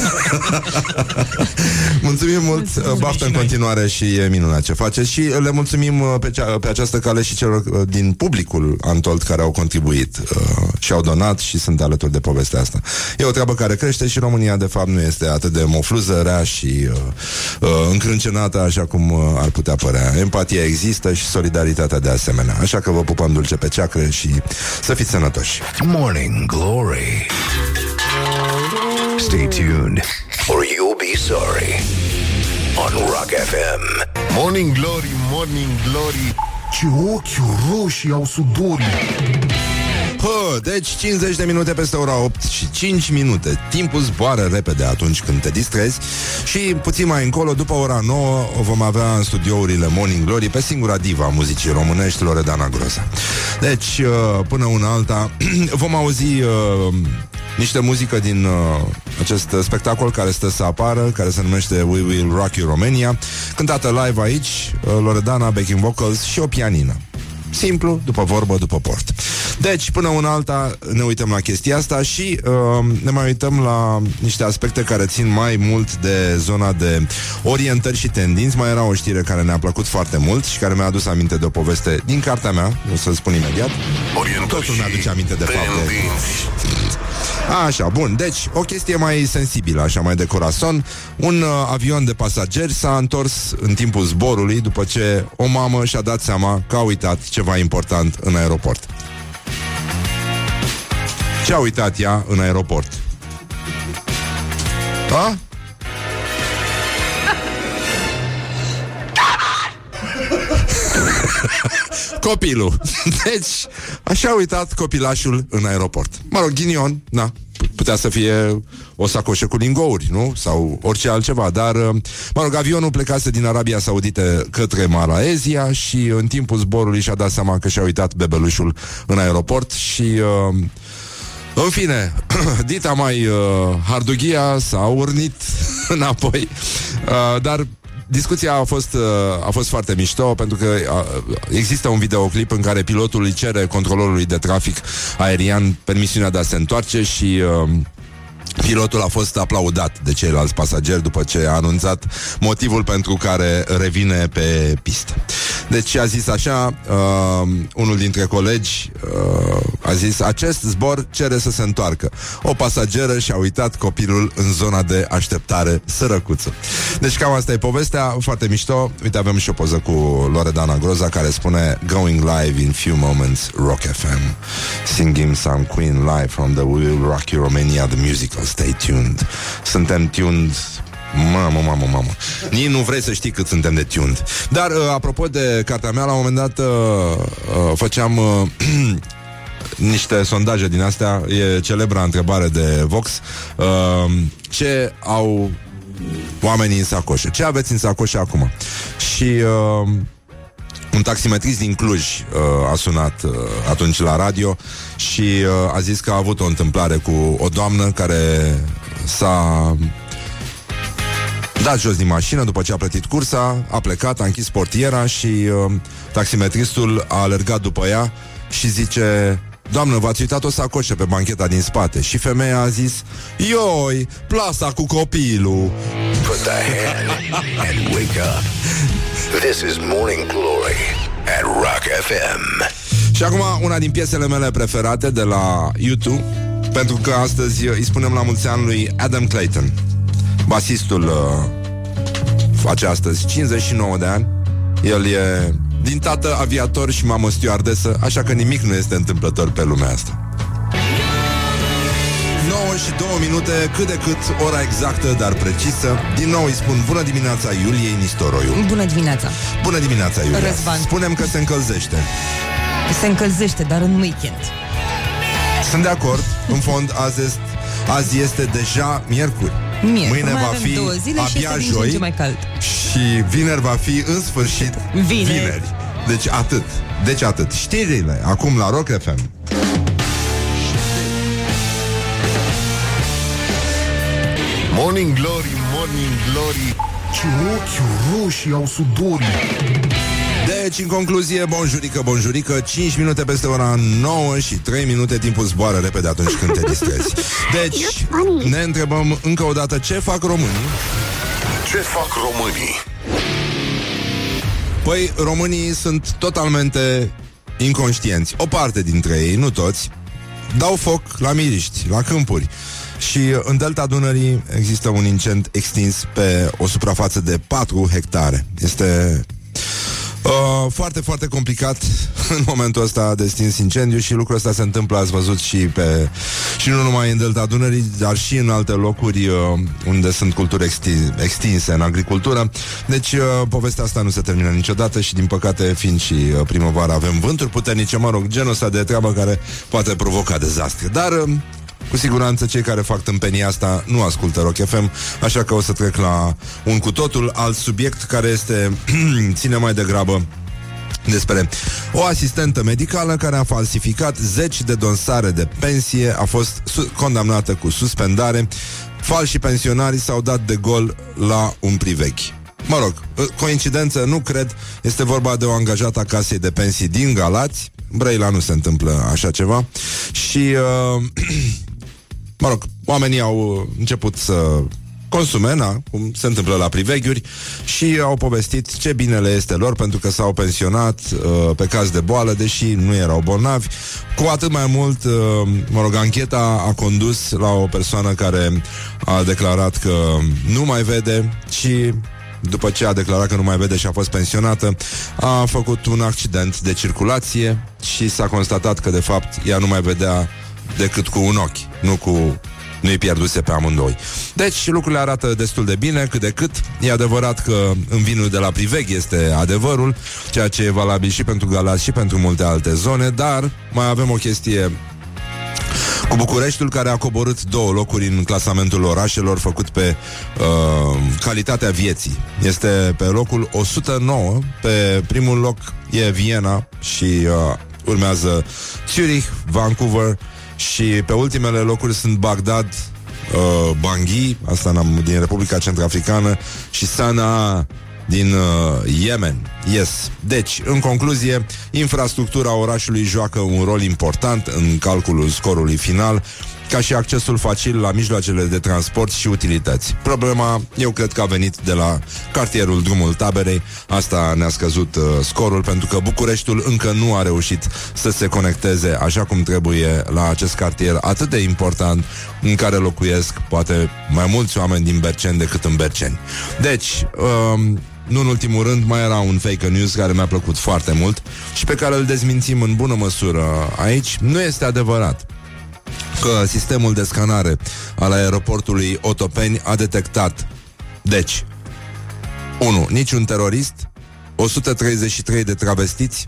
Mulțumim mult, Mulțumim. uh, baftă în și noi. continuare și e minunat ce faceți și le mulțumim uh, pe, cea, pe această cale și celor uh, din publicul Antold care au contribuit uh, și au donat și sunt alături de povestea asta. E o treabă care crește și România de fapt nu este atât de mofluză, rea și uh, uh, încrâncenată așa cum uh, ar putea părea. Empatia există și solidaritatea de asemenea. Așa că vă pupăm dulce pe ceacră și să fiți sănătoși. Morning Glory. Stay tuned or you'll be sorry on Rock FM. Morning Glory, Morning Glory Ce ochi roșii au sudorii Pă, deci 50 de minute peste ora 8 și 5 minute. Timpul zboară repede atunci când te distrezi și puțin mai încolo, după ora 9, o vom avea în studiourile Morning Glory pe singura diva a muzicii românești, Loredana Grosa. Deci, uh, până una alta, vom auzi uh, niște muzică din uh, acest spectacol care stă să apară, care se numește We Will Rock You Romania, cântată live aici, uh, Loredana, backing vocals și o pianină. Simplu, după vorbă, după port. Deci, până una alta, ne uităm la chestia asta și uh, ne mai uităm la niște aspecte care țin mai mult de zona de orientări și tendinți. Mai era o știre care ne-a plăcut foarte mult și care mi-a adus aminte de o poveste din cartea mea, o să spun imediat. Orientări Totul mi-aduce aminte de fapt de... tendinți. Așa, bun, deci o chestie mai sensibilă, așa mai de corazon Un uh, avion de pasageri s-a întors în timpul zborului După ce o mamă și-a dat seama că a uitat ceva important în aeroport Ce a uitat ea în aeroport? A? Copilul. Deci, așa a uitat copilașul în aeroport. Mă rog, ghinion, na, putea să fie o sacoșă cu lingouri, nu? Sau orice altceva, dar, uh, mă rog, avionul plecase din Arabia Saudită către Malaezia și în timpul zborului și-a dat seama că și-a uitat bebelușul în aeroport și... Uh, în fine, dita mai uh, Hardughia s-a urnit înapoi, uh, dar discuția a fost, uh, a fost foarte mișto pentru că uh, există un videoclip în care pilotul îi cere controlorului de trafic aerian permisiunea de a se întoarce și uh, Pilotul a fost aplaudat de ceilalți pasageri după ce a anunțat motivul pentru care revine pe pistă. Deci a zis așa, uh, unul dintre colegi uh, a zis, acest zbor cere să se întoarcă. O pasageră și-a uitat copilul în zona de așteptare sărăcuță. Deci cam asta e povestea, foarte mișto. Uite, avem și o poză cu Loredana Groza care spune Going live in few moments, Rock FM. Singing some Queen live from the We Will Rock You Romania, the musical. Stay tuned. Suntem tuned Mamă, mamă, mamă Nici nu vrei să știi cât suntem de tuned Dar, uh, apropo de cartea mea, la un moment dat uh, uh, Făceam uh, niște sondaje din astea E celebra întrebare de Vox uh, Ce au oamenii în sacoșe Ce aveți în sacoșe acum? Și... Uh, un taximetrist din Cluj uh, a sunat uh, atunci la radio și uh, a zis că a avut o întâmplare cu o doamnă care s-a dat jos din mașină după ce a plătit cursa, a plecat, a închis portiera și uh, taximetristul a alergat după ea și zice Doamnă, v-ați uitat o sacoșă pe bancheta din spate Și femeia a zis Ioi, plasa cu copilul Put the hand and wake up. This is Morning Glory at Rock FM. Și acum una din piesele mele preferate de la YouTube Pentru că astăzi îi spunem la mulți ani lui Adam Clayton Basistul uh, face astăzi 59 de ani El e din tată aviator și mamă stewardesă Așa că nimic nu este întâmplător pe lumea asta 9 și 2 minute, cât de cât ora exactă, dar precisă. Din nou îi spun bună dimineața Iuliei Nistoroiu. Bună dimineața! Bună dimineața, Iulia. Răzvan. Spunem că se încălzește. Se încălzește, dar în weekend. Sunt de acord. În fond, azi este, azi este deja miercuri. Miercuri. Mâine Mai va avem fi două zile și abia este din ce în joi ce mai cald. și vineri va fi în sfârșit Vineri. vineri. Deci atât. Deci atât. Știrile acum la Rock FM. Morning Glory, Morning Glory Ce ochi roșii au sudorii Deci, în concluzie, bonjurică, bonjurică 5 minute peste ora 9 și 3 minute Timpul zboară repede atunci când te distrezi Deci, ne întrebăm încă o dată Ce fac românii? Ce fac românii? Păi, românii sunt totalmente inconștienți O parte dintre ei, nu toți Dau foc la miriști, la câmpuri și în delta Dunării există un incend extins pe o suprafață de 4 hectare. Este Uh, foarte, foarte complicat în momentul ăsta de stins incendiu și lucrul ăsta se întâmplă, ați văzut și pe și nu numai în Delta Dunării, dar și în alte locuri uh, unde sunt culturi extin, extinse în agricultură. Deci uh, povestea asta nu se termină niciodată și din păcate fiind și uh, primăvara avem vânturi puternice, mă rog, genul ăsta de treabă care poate provoca dezastre. Dar uh, cu siguranță cei care fac tâmpenia asta nu ascultă Rock FM, așa că o să trec la un cu totul alt subiect care este ține mai degrabă despre o asistentă medicală care a falsificat zeci de dosare de pensie, a fost su- condamnată cu suspendare. Falși pensionarii s-au dat de gol la un priveghi. Mă rog, coincidență, nu cred, este vorba de o angajată a casei de pensii din Galați. Brăila nu se întâmplă așa ceva. Și, uh, mă rog, oamenii au început să consume, na, cum se întâmplă la priveghiuri, și au povestit ce bine le este lor pentru că s-au pensionat uh, pe caz de boală, deși nu erau bolnavi. Cu atât mai mult, uh, mă rog, ancheta a condus la o persoană care a declarat că nu mai vede și după ce a declarat că nu mai vede și a fost pensionată, a făcut un accident de circulație și s-a constatat că, de fapt, ea nu mai vedea decât cu un ochi, nu cu nu-i pierduse pe amândoi. Deci lucrurile arată destul de bine, cât de cât. E adevărat că în vinul de la Priveg este adevărul, ceea ce e valabil și pentru Galați și pentru multe alte zone, dar mai avem o chestie cu Bucureștiul care a coborât două locuri în clasamentul orașelor făcut pe uh, calitatea vieții. Este pe locul 109, pe primul loc e Viena și uh, urmează Zurich, Vancouver și pe ultimele locuri sunt Bagdad, uh, Bangui, asta n-am, din Republica Centrafricană și Sanaa din uh, Yemen. Yes. Deci, în concluzie, infrastructura orașului joacă un rol important în calculul scorului final, ca și accesul facil la mijloacele de transport și utilități. Problema, eu cred că a venit de la cartierul Drumul Taberei. Asta ne-a scăzut uh, scorul, pentru că Bucureștiul încă nu a reușit să se conecteze așa cum trebuie la acest cartier atât de important în care locuiesc poate mai mulți oameni din Berceni decât în Berceni. Deci, um, nu în ultimul rând, mai era un fake news care mi-a plăcut foarte mult și pe care îl dezmințim în bună măsură aici. Nu este adevărat că sistemul de scanare al aeroportului Otopeni a detectat. Deci, 1. Niciun terorist, 133 de travestiți,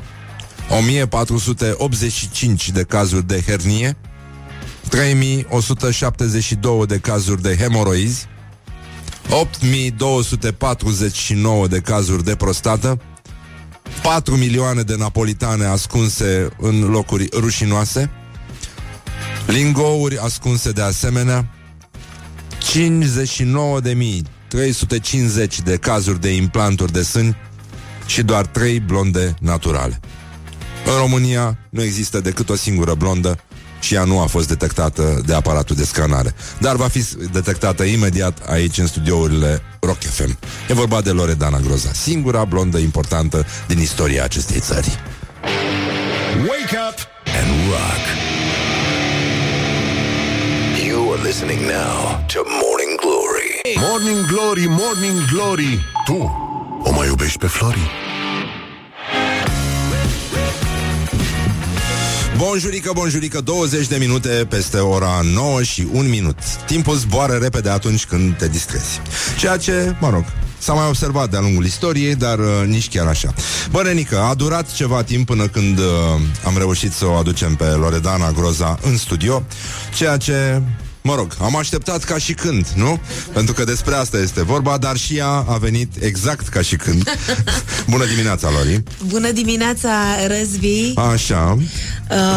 1485 de cazuri de hernie, 3172 de cazuri de hemoroizi, 8249 de cazuri de prostată, 4 milioane de napolitane ascunse în locuri rușinoase, lingouri ascunse de asemenea, 59.350 de cazuri de implanturi de sân și doar 3 blonde naturale. În România nu există decât o singură blondă și ea nu a fost detectată de aparatul de scanare. Dar va fi detectată imediat aici în studiourile Rock FM. E vorba de Loredana Groza, singura blondă importantă din istoria acestei țări. Wake up and rock. You are listening now to Morning Glory. Morning Glory, Morning Glory Tu o mai iubești pe Flori? Bonjurică, bonjurică, 20 de minute peste ora 9 și 1 minut. Timpul zboară repede atunci când te distrezi. Ceea ce, mă rog, S-a mai observat de-a lungul istoriei, dar uh, nici chiar așa. Bă, Renică, a durat ceva timp până când uh, am reușit să o aducem pe Loredana Groza în studio, ceea ce Mă rog, am așteptat ca și când, nu? Pentru că despre asta este vorba, dar și ea a venit exact ca și când. Bună dimineața, Lori. Bună dimineața, Răzvi. Așa.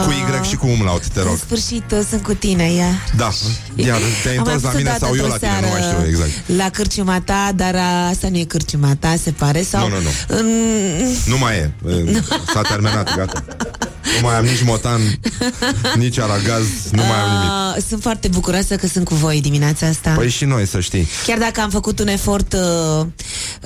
Cu Y și cu umlaut, te În rog. sfârșit uh, sunt cu tine, iar. Da, iar te-ai Am mai întors la fost mine odată sau eu într-o la tine, nu mai seară știu exact. La cârciuma ta, dar a, asta nu e cârciuma ta, se pare? Sau Nu, nu, nu. În... Nu mai e. S-a terminat, gata. Nu mai am nici motan, nici aragaz, nu mai am nimic. Uh, sunt foarte bucuroasă că sunt cu voi dimineața asta. Păi și noi, să știi. Chiar dacă am făcut un efort uh,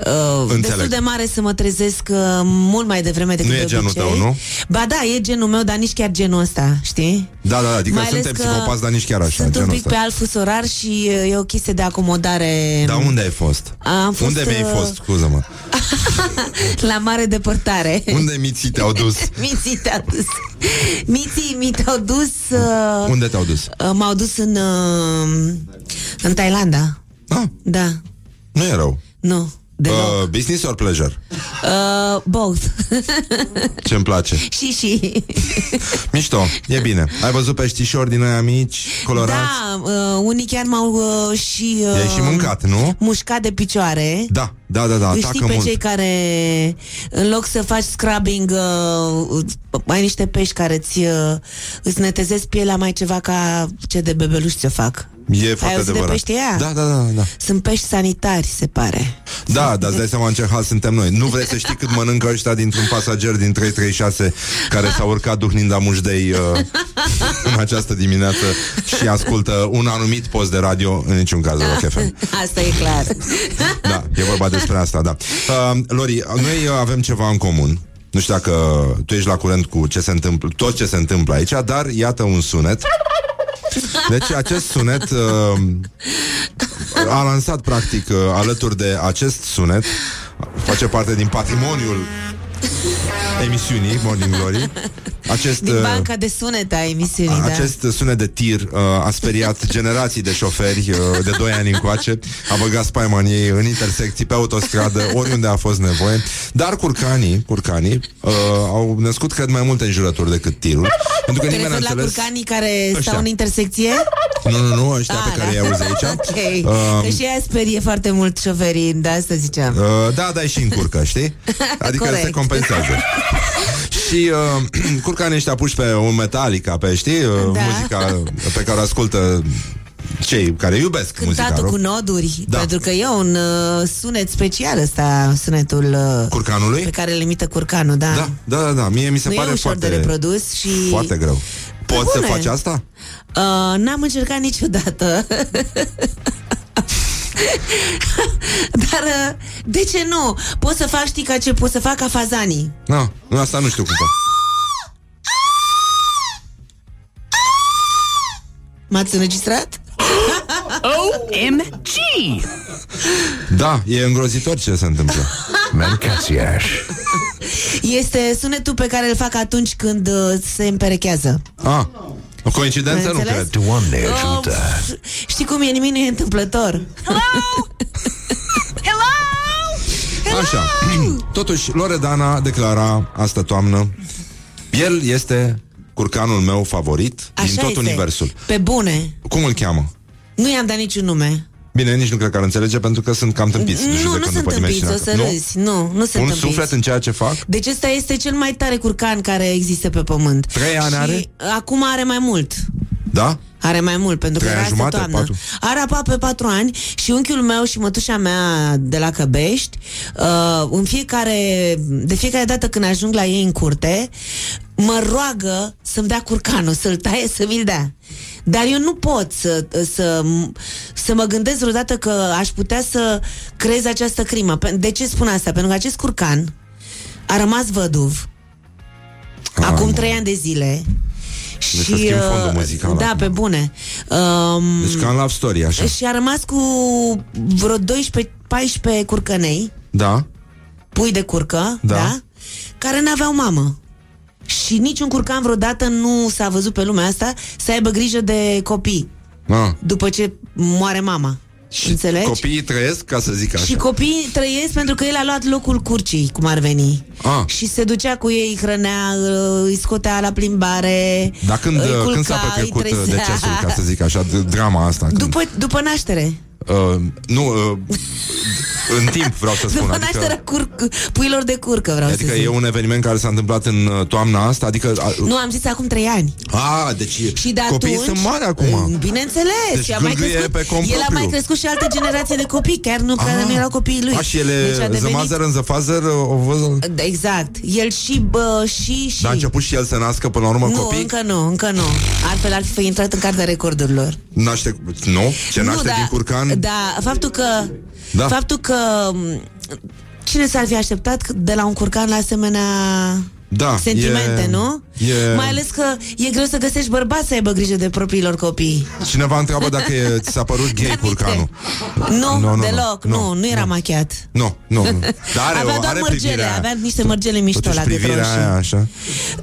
uh, Înțeleg. destul de mare să mă trezesc uh, mult mai devreme decât Nu e de genul obicei. tău, nu? Ba da, e genul meu, dar nici chiar genul ăsta, știi? Da, da, da, adică Mai ales suntem că psihopați, dar nici chiar așa, Sunt un genul pic ăsta. pe alt fus orar și uh, e o chestie de acomodare Dar unde ai fost? Am fost, unde mi-ai uh, fost, scuză-mă? la mare depărtare. Unde miții te-au dus? Miții te-au dus. Miții mi te-au dus... Uh, Unde te-au dus? uh, m-au dus în, uh, în Thailanda. Ah, Da. nu e rău. Nu. Deloc. Uh, business or pleasure? Uh, both. Ce-mi place. și și. Mișto, e bine. Ai văzut peștișori din aia mici, colorați? Da, uh, unii chiar m-au uh, și... Uh, I-ai și mâncat, nu? Mușcat de picioare. Da, da, da, da, Îi atacă știi pe mult. cei care în loc să faci scrubbing uh, ai niște pești care îți, uh, îți netezezi pielea mai ceva ca ce de bebeluși ce fac. E Ai foarte auzit de adevărat. peștii aia? Da, da, da, da. Sunt pești sanitari, se pare. Da, dar îți dai seama în ce hal suntem noi. Nu vrei să știi cât mănâncă ăștia dintr-un pasager din 336 care s-a urcat duhnind amușdei uh, în această dimineață și ascultă un anumit post de radio, în niciun caz Rock FM. Asta e clar. Da, e vorba despre asta, da. Uh, Lori, noi uh, avem ceva în comun. Nu știu dacă tu ești la curent cu ce se întâmplă, tot ce se întâmplă aici, dar iată un sunet. Deci acest sunet uh, a lansat practic uh, alături de acest sunet face parte din patrimoniul emisiunii Morning Glory. Acest Din uh, banca de sunete a emisiunii, da. acest sunet de tir uh, a speriat generații de șoferi uh, de 2 ani încoace, a băgat spaima în ei în intersecții, pe autostradă, oriunde a fost nevoie. Dar curcanii, curcanii uh, au născut, cred, mai multe înjurături decât tirul. Pentru că Te nimeni n-a referi la înțeles... curcanii care Ăștia. stau în intersecție? Nu, nu, nu, ăștia Ah, pe care da. îi auzi aici. Ok. Um, Că și aia sperie foarte mult șoferii, de asta ziceam. Uh, da, da, e și în curcă, știi? Adică Corect. se compensează. și uh, curcanii ăștia puși pe un Metallica, pe, știi? Uh, Da. Muzica pe care o ascultă cei care iubesc muzica Cântatul rock. cu noduri, Da. pentru că e un uh, sunet special ăsta, sunetul uh, Curcanului? pe care îl imită curcanul, da. Da, da, da, da. Mie mi se nu pare e ușor foarte, de reprodus și... foarte greu. Poți să bune. faci asta? Uh, n-am încercat niciodată. Dar uh, de ce nu? Pot să fac, știi ca ce pot să fac ca fazanii. Nu, no, asta nu știu cum fac. M-ați înregistrat? OMG! Da, e îngrozitor ce se întâmplă. Mancațiaș. Este sunetul pe care îl fac atunci când uh, se împerechează. Ah, o coincidență nu Înțeles? cred. Doamne Oh, ajută! știi cum e, nimic nu e întâmplător. Așa. Totuși, Loredana declara asta toamnă El este curcanul meu favorit Așa din tot este. universul. Pe bune. Cum îl cheamă? Nu i-am dat niciun nume. Bine, nici nu cred că ar înțelege pentru că sunt cam tâmpiți. Nu, nu judecând sunt după tâmpiți, o dimensiunea să ta. râzi. Nu, nu sunt Un tâmpiți. suflet în ceea ce fac? Deci ăsta este cel mai tare curcan care există pe pământ. Trei ani și are? acum are mai mult. Da? Are mai mult, pentru că Trei era ani asta jumate, toamnă. patru? Are aproape patru ani și unchiul meu și mătușa mea de la Căbești, uh, în fiecare, de fiecare dată când ajung la ei în curte, mă roagă să-mi dea curcanul, să-l taie, să mi-l dea. Dar eu nu pot să, să, să mă gândesc vreodată că aș putea să creez această crimă. Pe- De ce spun asta? Pentru că acest curcan a rămas văduv acum mă. trei ani de zile. Deci și, să schimb fondul uh, muzical Da, acum. pe bune. Um, Deci ca în Love Story, așa. și a rămas cu vreo 12-14 curcănei, Da? pui de curcă, Da. da. da? Care n-aveau mamă. Și niciun curcan vreodată nu s-a văzut pe lumea asta să aibă grijă de copii Ah. după ce moare mama. Și Înțelegi? copiii trăiesc, ca să zic așa. Și copiii trăiesc pentru că el a luat locul curcii, cum ar veni. Ah. Și se ducea cu ei, îi hrănea, îi scotea la plimbare. Dar când, îi culca, când s-a îi petrecut uh, trezea. decesul, ca să zic așa, d- drama asta? Când, După, după naștere. uh, nu, uh, în timp vreau să spun. După Adică, nașterea cur- puilor de curcă, vreau adică să e zic. un eveniment care s-a întâmplat în uh, toamna asta? Adică... A, Nu, am zis acum trei ani. a deci Și de copiii atunci, sunt mari acum. Bineînțeles. Deci și a mai gâlgâie crescut, pe cont el a mai propriu. crescut și alte generații de copii, chiar nu, care nu erau copiii lui. A, și ele, Deci a the devenit... mother and the father, uh, o văzut... Exact. El și, bă, și, și... Dar a început și el să nască până la urmă nu, copii? încă nu, încă nu. Altfel ar fi intrat în cartea recordurilor. Naște, nu? Ce naște nu, din curcan? Da, faptul că... Da. Faptul că... m, Cine s-ar fi așteptat de la un curcan la asemenea Da, sentimente, e- nu? e- Mai ales că e greu să găsești bărbați să aibă grijă de propriilor copii. Cineva întreabă dacă e, ți s-a părut gay Dar curcanul. Nu, Nu, nu, nu. deloc, Nu, nu, nu, era nu. machiat. Nu, nu, nu. Dar are, avea o, doar are mărgele, privirea aia. avea niște mărgele mișto Totuși la gât privirea roșu. aia, așa.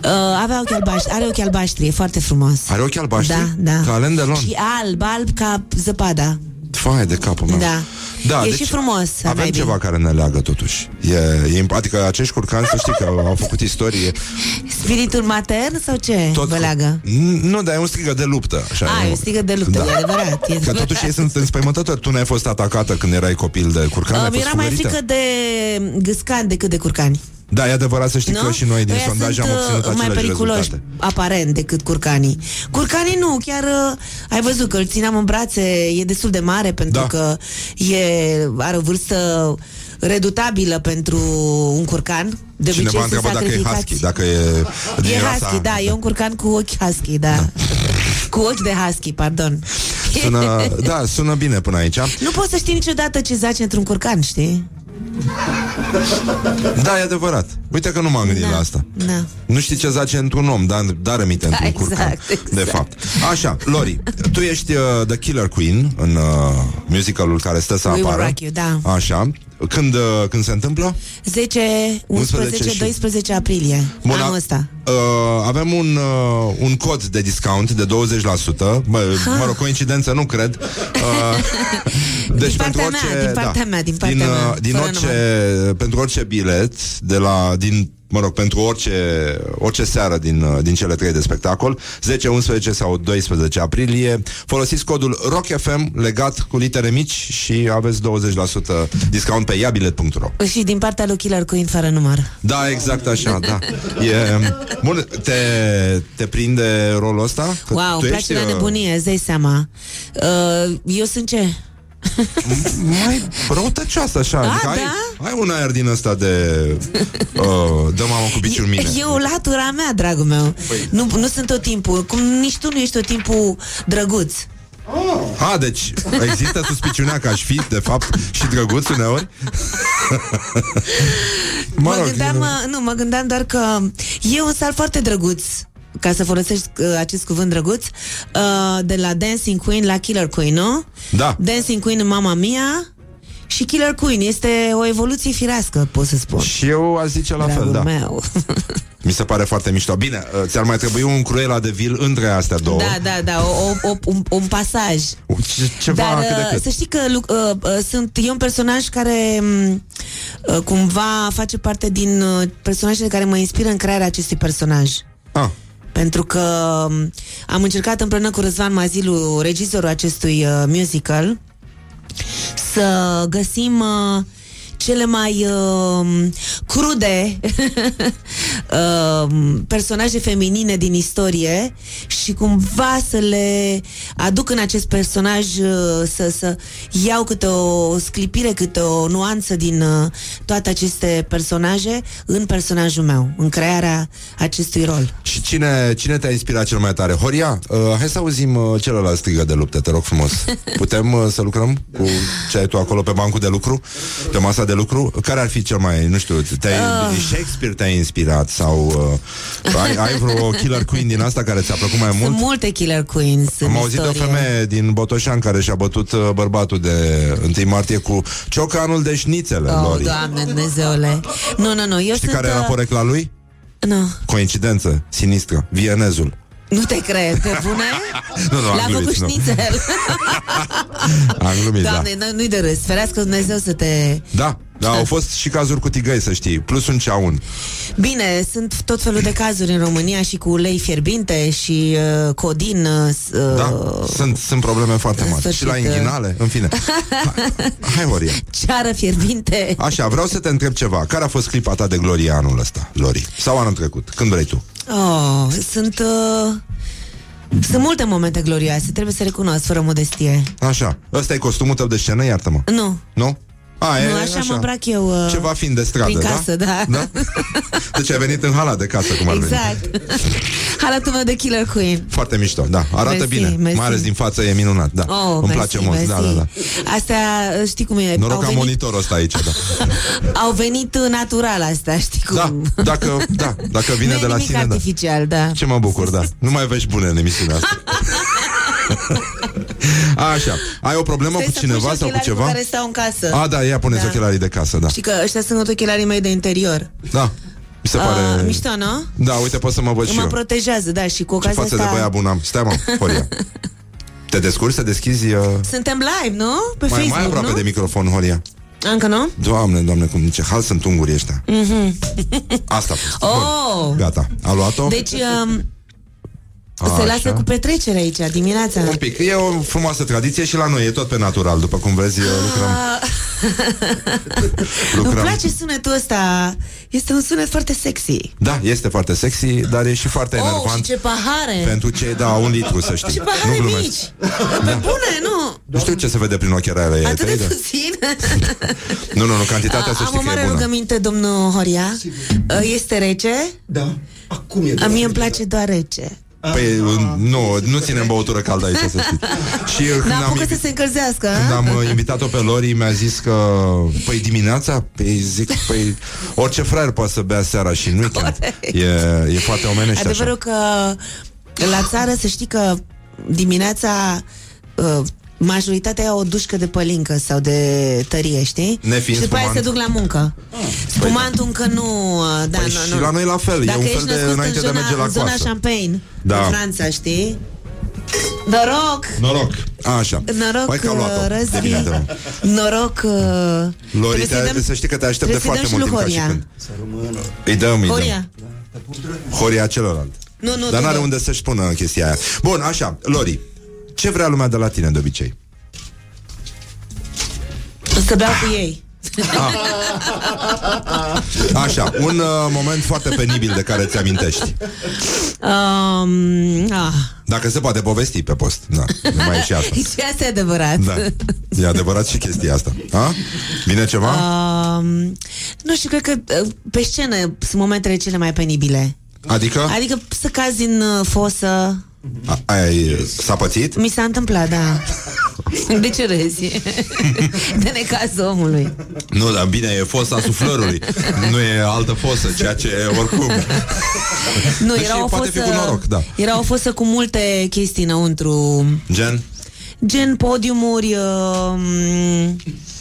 Uh, avea ochi albaștri, are ochi albaștri, e foarte frumos. Are ochi albaștri? Da, da. Ca Alain Delon. Și alb, alb ca zăpada. Fai de capul meu. Da. Da, e deci și frumos să Avem ai ceva bine. care ne leagă totuși. E, e, adică acești curcani, să știi că au făcut istorie. Spiritul matern sau ce Tot vă cu- leagă? N- Nu, dar e un strigă de luptă. Așa, A, nu? e o strigă de luptă, e adevărat, e Că adevărat. totuși ei sunt înspăimântători. Tu n-ai fost atacată când erai copil de curcani? ai Uh, fost era mai fugărită? frică de gâscani decât de curcani. Da, e adevărat să știi nu? că și noi din Ăia sondaj sunt, am obținut uh, mai aceleași periculoși, rezultate. aparent, decât curcanii. Curcanii nu, chiar uh, ai văzut că îl țineam în brațe, e destul de mare pentru Da. că e, are o vârstă redutabilă pentru un curcan. De Cineva obicei sunt întreabă dacă e sacrificați. husky, dacă e din E rasa- husky, da, e un curcan cu ochi husky, da. cu ochi de husky, pardon. Sună, da, sună bine până aici. Nu poți să știi niciodată ce zace într-un curcan, știi? Da, e adevărat. Uite că nu m-am gândit Da, la asta. da. Nu știi ce zace într-un om, dar, dar rămite într-un exact, curcan. exact. De fapt. Așa, Lori, tu ești uh, The Killer Queen în uh, musicalul care stă să We Will apară. Rock You, da. Așa. Când, uh, când se întâmplă? 10, 11, 11 și- 12 aprilie Bun, anul a- ăsta. Uh, avem un, uh, un cod de discount de 20%. Mă, mă rog, coincidență, nu cred. Uh, deci Din partea pentru mea, orice, din partea da, mea, din partea din, mea, uh, din fără orice, pentru orice bilet de la din Mă rog, pentru orice, orice seară din, uh, din cele trei de spectacol 10, 11 sau 12 aprilie Folosiți codul ROCKFM Legat cu litere mici Și aveți 20% discount pe iabilet.ro Și din partea lui Killer Queen fără număr. da, exact așa, da. E, bun, te, te prinde rolul ăsta? Că Wow, îmi place la uh, nebunie, îți dai seama. Uh, eu sunt ce? Mai răutăcioasă așa. A, adică ai, da? ai un aer din ăsta de uh, dă mamă cu biciul mine. E o latura mea, dragul meu. Păi- Nu, nu sunt tot timpul. Cum nici tu nu ești tot timpul drăguț. A, deci există suspiciunea că aș fi, de fapt, și drăguț uneori? Mă, mă gândeam, uh, nu, mă gândeam doar că e un sal foarte drăguț ca să folosești uh, acest cuvânt drăguț, uh, de la Dancing Queen la Killer Queen, nu? Da. Dancing Queen în Mama Mia și Killer Queen. Este o evoluție firească, pot să spun. Și eu aș zice la fel, Dragul da. meu. Mi se pare foarte mișto. Bine, uh, ți-ar mai trebui un cruela de vil între astea două. Da, da, da, o, o, un, un pasaj. Ce, ceva Dar cât de uh, cât. să știi că lu- uh, uh, sunt e un personaj care m, uh, cumva face parte din uh, personajele care mă inspiră în crearea acestui personaj. Ah. Pentru că um, am încercat împreună cu Răzvan Mazilu, regizorul acestui uh, musical, să găsim uh, cele mai uh, crude uh, personaje feminine din istorie și cumva să le aduc în acest personaj uh, să, să iau câte o sclipire, câte o nuanță din uh, toate aceste personaje în personajul meu, în crearea acestui rol. Și cine, cine te-a inspirat cel mai tare? Horia, uh, hai să auzim uh, celălalt strigă de lupte, te rog frumos. Putem uh, să lucrăm cu ce ai tu acolo pe bancul de lucru, pe masa de lucru? Care ar fi cel mai, nu știu, te uh. Shakespeare te-a inspirat sau uh, ai, ai vreo killer queen din asta care ți-a plăcut mai Sunt mult? multe killer queens în Am auzit de o istorie. femeie din Botoșan care și-a bătut uh, bărbatul de 1 martie cu ciocanul de șnițele, Oh, Lori. doamne Dumnezeule Nu, nu, nu, eu Știi sunt care era uh, porecla lui? Nu, Coincidență, sinistră, vienezul. Nu te cred, pe bune? Nu, nu, am L-a glumit, făcut nu. șnițel Am glumit, da. Doamne, nu- nu-i de râs Ferească Dumnezeu să te... Da, da, au fost și cazuri cu tigăi, să știi, plus un ceaun. Bine, sunt tot felul de cazuri în România Și cu ulei fierbinte și uh, codin uh, s- uh, Da, sunt, sunt probleme foarte în mari. sfârșit, Și la inghinale, în fine. Hai, hai Horia. Ceară fierbinte Așa, vreau să te întreb ceva. Care a fost clipa ta de glorie anul ăsta, Lori? Sau anul trecut? Când vrei tu? Oh, Sunt... Uh, sunt multe momente glorioase, trebuie să recunosc, fără modestie. Așa. Ăsta e costumul tău de scenă, iartă-mă. Nu, Nu? A, nu, așa, mă îmbrac eu. Uh, Ceva fiind de stradă, prin da? casă, da. da? Deci ai venit în halat de casă, cum ar veni. Exact. Halatul meu de Killer Queen. Foarte mișto, da. Arată Mersi, bine. mersi. Mai ales din față e minunat, da. Oh, Îmi mersi, place mult. mersi. Da, da, da. Astea, știi cum e? Noroc au că am venit, monitorul ăsta aici, da. au venit natural astea, știi cum? Da, dacă, da, dacă vine nu de e la nimic sine, da. artificial, da. Ce mă bucur, da. Nu mai vești bune în emisiunea asta. Așa. Ai o problemă Stai cu să cineva pun și sau cu ochelarii ceva? Cu care stau în casă. A, da, ia puneți Da. ochelarii de casă, da. Știi că ăștia sunt ochelarii mei de interior. Da. Mi se pare... Uh, mișto, nu? Da, uite, pot să mă văd și Mă eu. protejează, da, și cu Ce ocazia față asta... de băiat bun am. Stai, mă, Horia. Te descurci să deschizi uh, Suntem live, nu? Pe mai, Facebook, mai aproape nu? de microfon, Horia. Încă nu? Doamne, doamne, cum ce hal sunt ungurii ăștia. Asta a fost. Mhm. Oh! Bun, Gata. A luat-o? Deci um, se Așa. lasă cu petrecere aici dimineața. Un pic. E o frumoasă tradiție și la noi e tot pe natural. După cum vezi, lucrăm. Îmi lucrăm. place sunetul ăsta. Este un sunet foarte sexy. Da, este foarte sexy, dar e și foarte Oh, și enervant. ce pahare! Pentru cei, da, un litru, să știi. Și pahare nu glumesc. mici! Pe bune, nu! Nu știu ce se vede prin ochii aia. Atât de puțin. Nu, nu, nu, cantitatea să Am știi o că mare e bună. rugăminte, domnul Horia. Este rece? Da. Acum e. A mie îmi place doar rece. Păi, nu, nu ținem băutură caldă aici, să știi. Și când am, N-apucă să invi- se încălzească, când a? am uh, invitat-o pe Lori, mi-a zis că, păi dimineața, păi zic, păi orice fraier poate să bea seara și în weekend. E, e foarte omenește Adevărul așa. că la țară să știi că dimineața uh, majoritatea ia o dușcă de pălincă sau de tărie, știi? Nefiind și după aia spumant. se duc la muncă. Spumantul încă nu... uh, Da, Păi nu, și nu. la noi la fel, e Dacă un fel ești de născut înainte în de a zona, merge la în zona coasă. Champagne, Da. în Franța, știi? Noroc! Noroc. Așa. Noroc, Hai că a luat-o. uh, Răzvi. Evident. Noroc uh, Lori, trebuie să-i te, dăm- să știi că te aștept de trebuie să-i foarte dăm mult și timp ca lui și Horia. când. Îi dăm, îi dăm. Horia. Horia celălalt. Nu, nu, Dar tu n-are dă. unde să-și spună chestia aia. Bun, așa, Lori, ce vrea lumea de la tine de obicei? Să beau cu ei. Așa, un uh, moment foarte penibil de care ți amintești. Um, ah. Dacă se poate povesti pe post. Da, nu mai e și asta. Și asta e adevărat. Da. E adevărat și chestia asta. A? Vine ceva? Um, nu știu, cred că uh, pe scenă sunt momentele cele mai penibile. Adică? Adică să cazi în uh, fosă. A, aia e, s-a pățit? Mi s-a întâmplat, da. De ce râzi? De necazul omului. Nu, dar bine, e fosa suflărului. Nu e altă fosă, ceea ce oricum. Nu, Deși era o poate fosă, fi cu noroc, da. era o fosă cu multe chestii înăuntru. Gen? Gen podiumuri, um,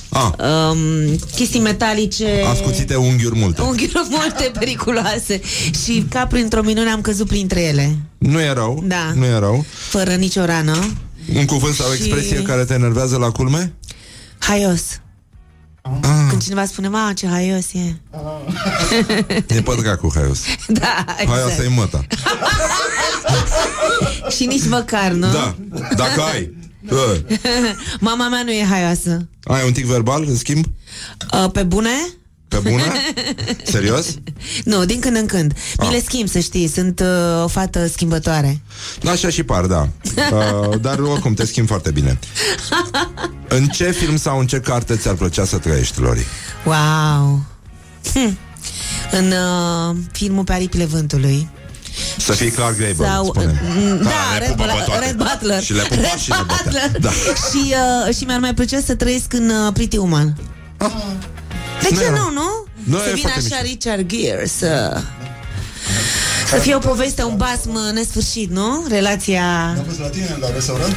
A, um, chestii metalice. ascuțite unghiuri multe. Unghiuri multe periculoase Și ca printr-o minune am căzut printre ele Nu e rău. Da. Nu e rău. Fără nicio rană Un cuvânt sau o Și- expresie care te enervează la culme? Haios Ah, Când cineva spune, ma, ce haios e e pădra cu haios. Da, Hai, exact asta e măta. Și nici măcar, nu? Da, dacă ai. Uh, Mama mea nu e haioasă ai un tic verbal, în schimb? uh, Pe bune? Pe bună? Serios? Nu, din când în când Mi Ah. le schimb, să știi, sunt uh, o fată schimbătoare Da, așa și par, da. Uh, dar oricum te schimb foarte bine. În ce film sau în ce carte ți-ar plăcea să trăiești, Lori? Wow hm. În uh, filmul Pe aripile vântului Să fii Clark Gable, sau, spune. mm, Da, le Red, pupa pe toate. Red Butler Și le pupa Red și le bătea. Butler. Da. Și, uh, și mi-ar mai plăcea să trăiesc în uh, Pretty Woman De Nu ce era. nu, nu? Nu, să e vină foarte așa Richard Gere Să să fie o poveste, un basm nesfârșit, nu? Relația... Am fost la tine la restaurant?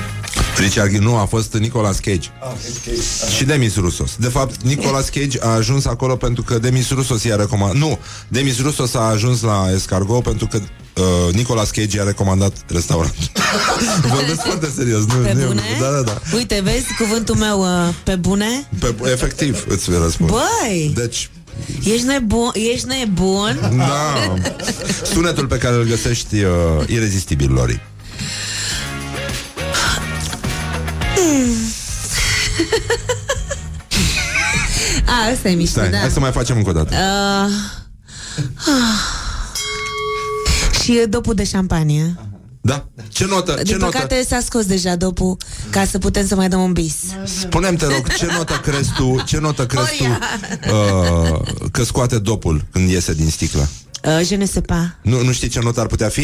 Richard Gere, nu, a fost Nicolas Cage. Ah, ok. Și Demis Russos. De fapt, Nicolas Cage a ajuns acolo pentru că Demis Russos i-a recomandat... Nu, Demis Russos a ajuns la Escargot pentru că uh, Nicolas Cage i-a recomandat restaurant. Vorbesc foarte serios. Nu, Pe nu, bune? Da, da, da. Uite, vezi cuvântul meu uh, pe bune? Pe, efectiv, îți răspund. Băi, Deci, ești nebun, ești nebun? da, sunetul pe care îl găsești uh, irezistibil, Lori. A, asta e mișto, Stai, da. hai să mai facem încă o dată. Uh, ah. și dopul de șampanie. Da? Ce notă? Ce Din notă? păcate s-a scos deja dopul ca să putem să mai dăm un bis. Spune-mi, te rog, ce notă crezi tu, ce notă crezi tu uh, că scoate dopul când iese din sticlă? Uh, je ne sais pas. Nu, nu știi ce notă ar putea fi?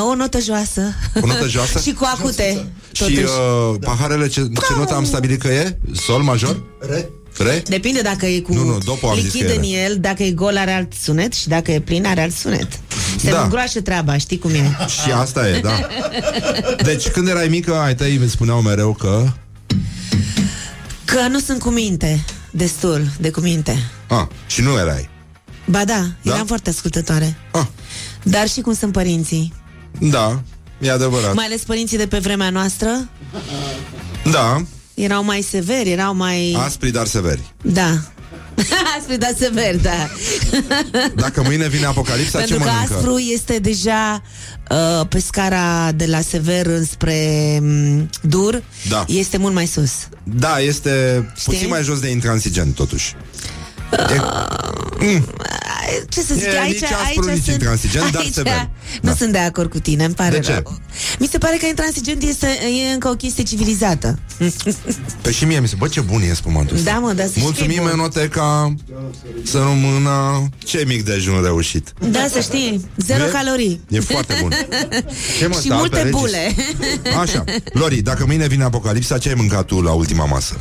Uh, o notă joasă. O notă joasă? și cu acute. Și Totuși. uh, paharele, ce, ce notă am stabilit că e? Sol major? Re? Re? Depinde dacă e cu Nu, nu, dopul am zis lichid că în era. el, dacă e gol are alt sunet și dacă e plin are alt sunet. Se Da. îngroașă treaba, știi cum e. Și asta e, da. Deci când erai mică, ai tăi îmi spuneau mereu că... Că nu sunt cu minte, destul de cu minte. A, și nu erai. Ba da, Da? eram foarte ascultătoare. Ah, Dar și cum sunt părinții. da, e adevărat. Mai ales părinții de pe vremea noastră. Da, Erau mai severi, erau mai... aspri, dar severi. Da. Aspru, da, sever, da. Dacă mâine vine apocalipsa, Pentru ce că mănâncă? aspru este deja uh, pe scara de la sever înspre um, dur, Da. este mult mai sus. Da, este Știi? puțin mai jos de intransigent, totuși. E, Ai, Ce să zic, E aici, nici aspru, aici nici sunt, intransigent, dar aici sever. Nu Da. sunt de acord cu tine, îmi pare De ce? rău. Mi se pare că intransigent este, e încă o chestie civilizată. Pe și mie mi se... Bă, ce bun e spumantul ăsta. Da, mă, dar să știi, Mulțumim, bun. Enoteca, să rămână... Ce mic dejun reușit. Da, să știi, zero E? calorii. E foarte bun. Ce mă, Și stai, multe pe Regis? bule. Așa. Lori, dacă mâine vine apocalipsa, ce ai mâncat tu la ultima masă?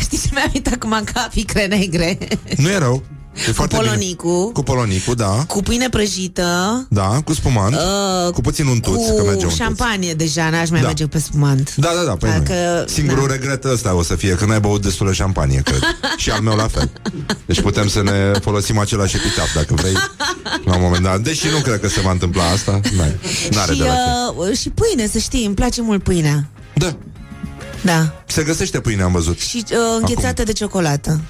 Știi ce mi-a venit acum în cap? Icre negre. Nu e rău. E foarte bine. polonicul. Cu polonicul, da. Cu pâine prăjită. Da, cu spumant. Uh, cu puțin untuț, că merge Cu untuț. șampanie deja, n-aș mai Da. merge pe spumant. Da, da, da, păi Dacă- nu. Singurul da. regret ăsta o să fie că n-ai băut destulă șampanie, cred. Și al meu la fel. Deci putem să ne folosim același epitaf, dacă vrei, la un moment dat. Deși nu cred că se va întâmpla asta, n-ai, n-are și, de la ce. uh, și pâine, să știi, îmi place mult pâinea. Da, Da. se găsește pâine, am văzut. Și uh, înghețată de ciocolată.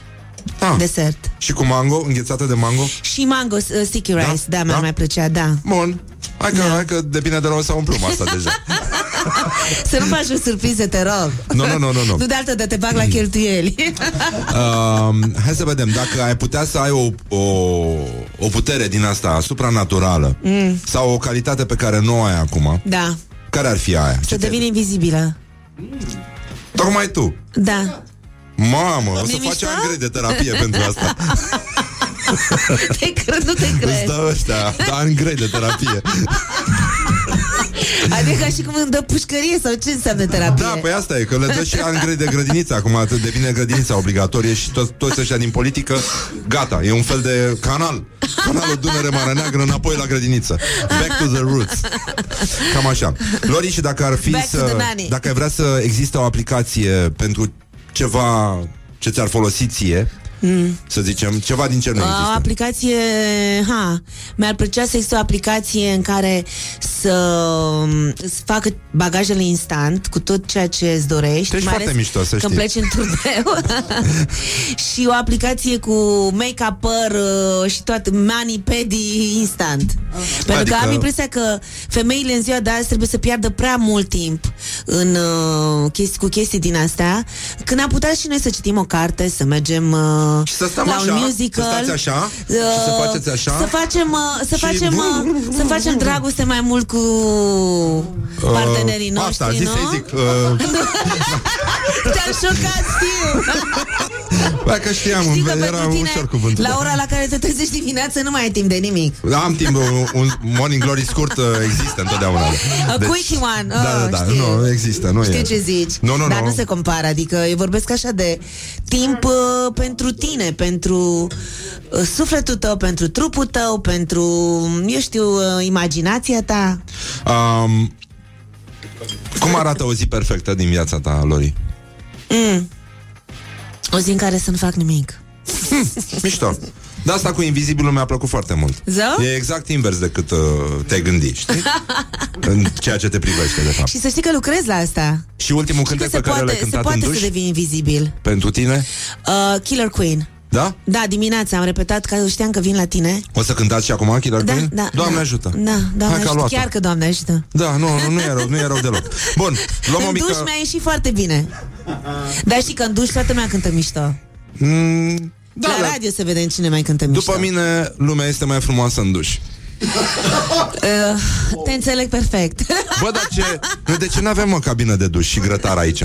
Ah, Desert. și cu mango, înghețată de mango? Și mango uh, sticky rice, da, Da? mi-ar Da? mai plăcea, da. Bun. Hai că, hai că de bine de rău să umplum asta deja. Să nu faci o surpriză, te rog. Nu, nu, nu, nu, nu. Nu de altă de te bag la cheltuieli. Uh, hai să vedem Dacă ai putea să ai o, o, o putere din asta Supranaturală mm. Sau o calitate pe care nu o ai acum da. Care ar fi aia? Să Ce te- devin invizibilă. Tocmai tu Da. Mamă, o să Mi-e faci mișto? ani grei de terapie pentru asta Te cred, nu te Îți cred. dă ăștia ani grei de terapie Adică ca și cum îmi dă pușcărie sau ce înseamnă terapie? Da, păi asta e, că le dă și ani grei de grădiniță Acum atât devine grădinița obligatorie Și to- toți ăștia din politică Gata, e un fel de canal Canalul Dunăre Marea Neagră înapoi la grădiniță Back to the roots Cam așa Lori, și dacă ar fi Back to să the nanny. Dacă ai vrea să existe o aplicație Pentru ceva ce ți-ar folosi ție mm. Să zicem, ceva din ce nu O există aplicație, ha, mi-ar plăcea să existe o aplicație în care să um, îți facă bagajele instant cu tot ceea ce îți dorești. Tu ești mai foarte ales mișto, să Când știi. pleci în turneu. și o aplicație cu make-up, păr uh, și toate, mani-pedi instant. Pentru Adică- că am impresia că femeile în ziua de azi trebuie să piardă prea mult timp în uh, chestii, cu chestii din astea, când am putea și noi să citim o carte, să mergem uh, Și să stăm la așa, un musical. să stați așa și să uh, faceți așa. Să facem, uh, să Și- facem, uh, să facem dragoste mai mult cu partenerii Uh, noștri, Asta, zi nu? să zic uh, Te-am șocat, știu! Bă, că știam, Știi că era pentru tine, ușor cuvântul la ora la care te trezești dimineața, nu mai ai timp de nimic. Da, am timp, un, un morning glory scurt uh, există întotdeauna. A quickie one, Da, da, oh, da, știu. nu, există, nu Știu e. ce zici. Nu, nu, Dar nu. nu se compară, adică eu vorbesc așa de timp uh, pentru tine, pentru uh, sufletul tău, pentru trupul tău, pentru, eu știu, uh, imaginația ta. Um, cum arată o zi perfectă din viața ta, Lori? Mm. O zi în care să nu fac nimic. Mișto. De asta cu invizibilul mi-a plăcut foarte mult. Zău? E exact invers decât uh, te-ai gândi, știi? în ceea ce te privește, de fapt. Și să știi că lucrez la asta. Și ultimul Că cântec se pe care l-ai poate, se cântat în poate duș să devii invizibil. pentru tine, Uh, Killer Queen. da? Da, dimineața am repetat că știam că vin la tine. O să cântați și acum Killer Da, Queen? da. Doamne da. ajută! Da, Hai doamne că a ajută. luat-o. Chiar că doamne ajută. Da, nu, nu, nu e rău, nu e rău deloc. Bun, luăm o în mică... duș mi-a ieșit foarte bine. Dar știi că în duș toată lumea cântă mișto. Mm, Da, da, la da. radio să vedem cine mai cântă mișto. După mine, lumea este mai frumoasă în duș. Uh, te înțeleg perfect. Bă, dar ce... Noi de ce nu avem, mă, cabină de duș și grătar aici?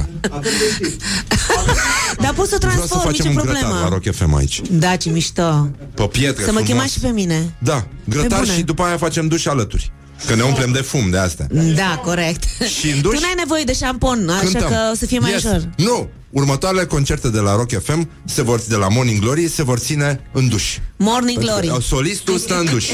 Dar poți să Vreau să transform, facem nicio un grătar la problemă. Rock FM aici. Da, ce mișto. Pe pietre, Să mă frumos. chemați și pe mine. Da, grătar bune. și după aia facem duș alături. Că ne umplem de fum de astea. Da, corect. Și în duș? Tu n-ai nevoie de șampon, așa Cântăm. că o să fie mai yes. ușor. Nu, următoarele concerte de la Rock FM se vor, de la Morning Glory se vor ține în duș. Morning Pentru că, Glory. uh, Solistul stă în duș.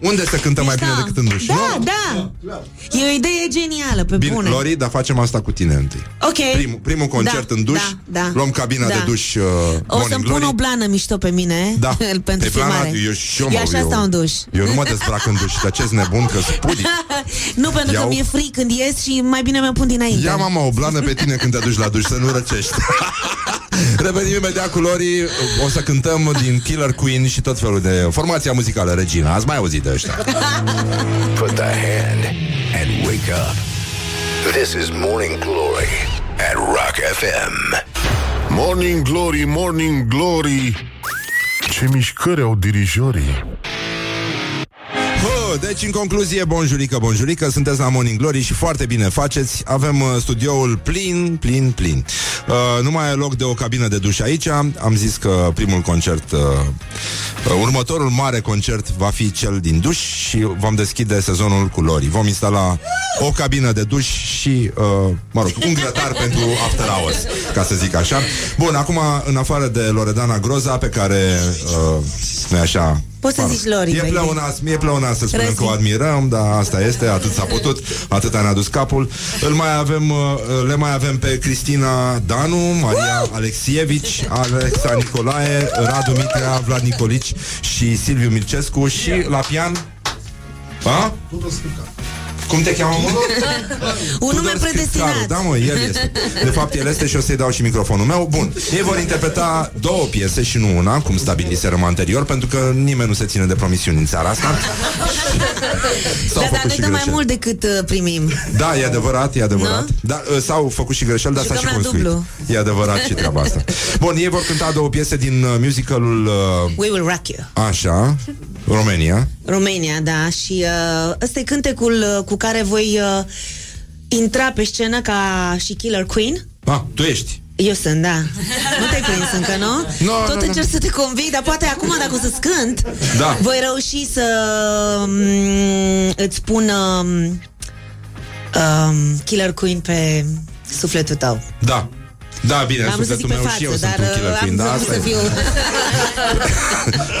Unde se cântă mai bine Mișto. decât în duș? Da, Nu? da. E o idee genială, pe Bine, bune. Lori, dar facem asta cu tine întâi. Ok. Primul, primul concert Da, în duș, da, da. luăm cabina Da. de duș uh, O Morning să-mi pun Glory. o blană mișto pe mine Da, pentru Pe plana- filmare. eu, și eu, eu mă, așa eu, stau în duș. Eu nu mă dezbrac în duș, dar ce nebun că spudic. nu, pentru Iau- că mi-e frig când ies și mai bine mi-o pun dinainte. Ia mama o blană pe tine când te duci la duș Să nu răcești Revenim imediat cu Lori. O să cântăm din Killer Queen Și tot felul de formația muzicală Regina. Ați mai auzit de ăștia. Put the hand and wake up. This is Morning Glory at Rock FM. Morning Glory, Morning Glory. Ce mișcări au dirijorii Hă, Deci în concluzie, bonjurică, bonjurică Sunteți la Morning Glory și foarte bine faceți. Avem uh, studioul plin, plin, plin. Uh, Nu mai e loc de o cabină de duș aici. Am zis că primul concert uh, uh, Următorul mare concert Va fi cel din duș Și vom deschide sezonul cu Lori Vom instala o cabină de duș Și, uh, mă rog, un grătar pentru after hours Ca să zic așa. Bun, acum, în afară de Loredana Groza Pe care, uh, nu așa Poți să mă rog, zici Lori, E baby. pleonas, mie pleonas să spunem Răzi. că o admirăm, dar asta este, atât s-a putut, atâta ne-a dus capul. Îl mai avem, uh, le mai avem pe Cristina Danu, Maria Alexievici, Alexa Nicolae, Radu Mitrea, Vlad Nicolici și Silviu Mircescu și la pian... A? Cum te cheamă, mă? Un nume Tudor predestinat. Scripcaru. Da, mă, el este. De fapt, el este și o să-i dau și microfonul meu. Bun. Ei vor interpreta două piese și nu una, cum stabiliserăm anterior, pentru că nimeni nu se ține de promisiuni în țara asta. S-au Da, dar făcut noi și dăm mai greșeli. mult decât uh, primim. Da, e adevărat, e adevărat. Da, uh, s-au făcut și greșeli, dar s-a și Jucăm la construit. dublu. E adevărat și treaba asta. Bun, ei vor cânta două piese din uh, musicalul uh, We will rock you. Așa, România. România, da, și uh, ăsta e cântecul uh, cu care voi uh, intra pe scenă ca și Killer Queen. Ah, tu ești. Eu sunt, da. Nu te-ai prins încă, nu? Nu, Tot nu, nu. încerc să te conving, dar poate acum, dacă o să-ți cânt, Da. voi reuși să um, îți pun um, um, Killer Queen pe sufletul tău. Da. Da, bine, Am vrut să sufletul zic pe meu și eu față, sunt dar un killer uh, queen, am da, vrut asta să e. fiu...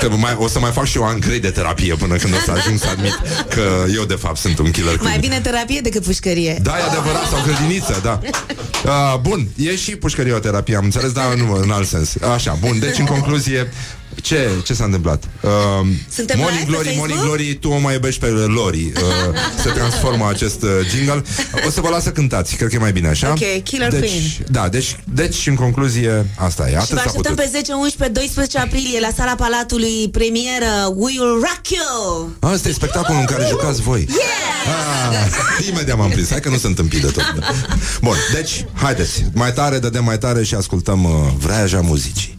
Că mai, o să mai fac și eu an grei de terapie până când o să ajung să admit că eu de fapt sunt un killer queen. Mai bine terapie decât pușcărie. Da, e adevărat, sau grădiniță, da. Uh, bun, e și pușcărioterapie, am înțeles, dar nu în alt sens. Așa, bun, deci în concluzie, ce, ce s-a întâmplat? Uh, Suntem Morning live pe Glory, Morning Facebook? Glory, tu o mai iubești pe Lori. Uh, se transformă acest uh, jingle. O să vă las să cântați, cred că e mai bine așa. Ok, Killer deci, Queen. Da, deci, deci în concluzie, asta e. Și vă Atât s-a așteptăm putut. pe 10, 11, 12 aprilie la sala Palatului premieră We Will Rock You! Asta e spectacolul în care jucați voi. Yeah! Ah, imediat m-am prins. Hai că nu sunt împit de tot. Bun, deci, haideți. Mai tare, dădem mai tare și ascultăm uh, vreaja muzicii.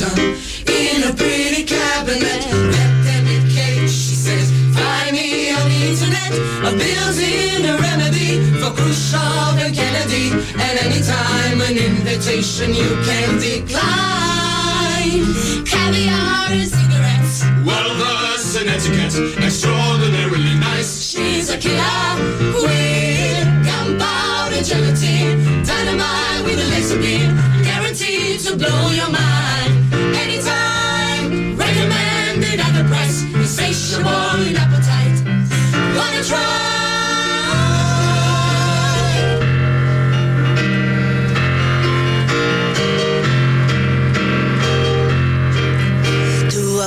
In a pretty cabinet. Let them eat cake, she says. Find me on the internet. A built-in a remedy for Khrushchev and Kennedy. And anytime an invitation you can decline. Caviar and cigarettes. Well, thus an etiquette extraordinarily nice. She's a killer queen. Gunpowder gelatine. Dynamite with a laser beam. Guaranteed to blow your mind. Insatiable appetite. Wanna try?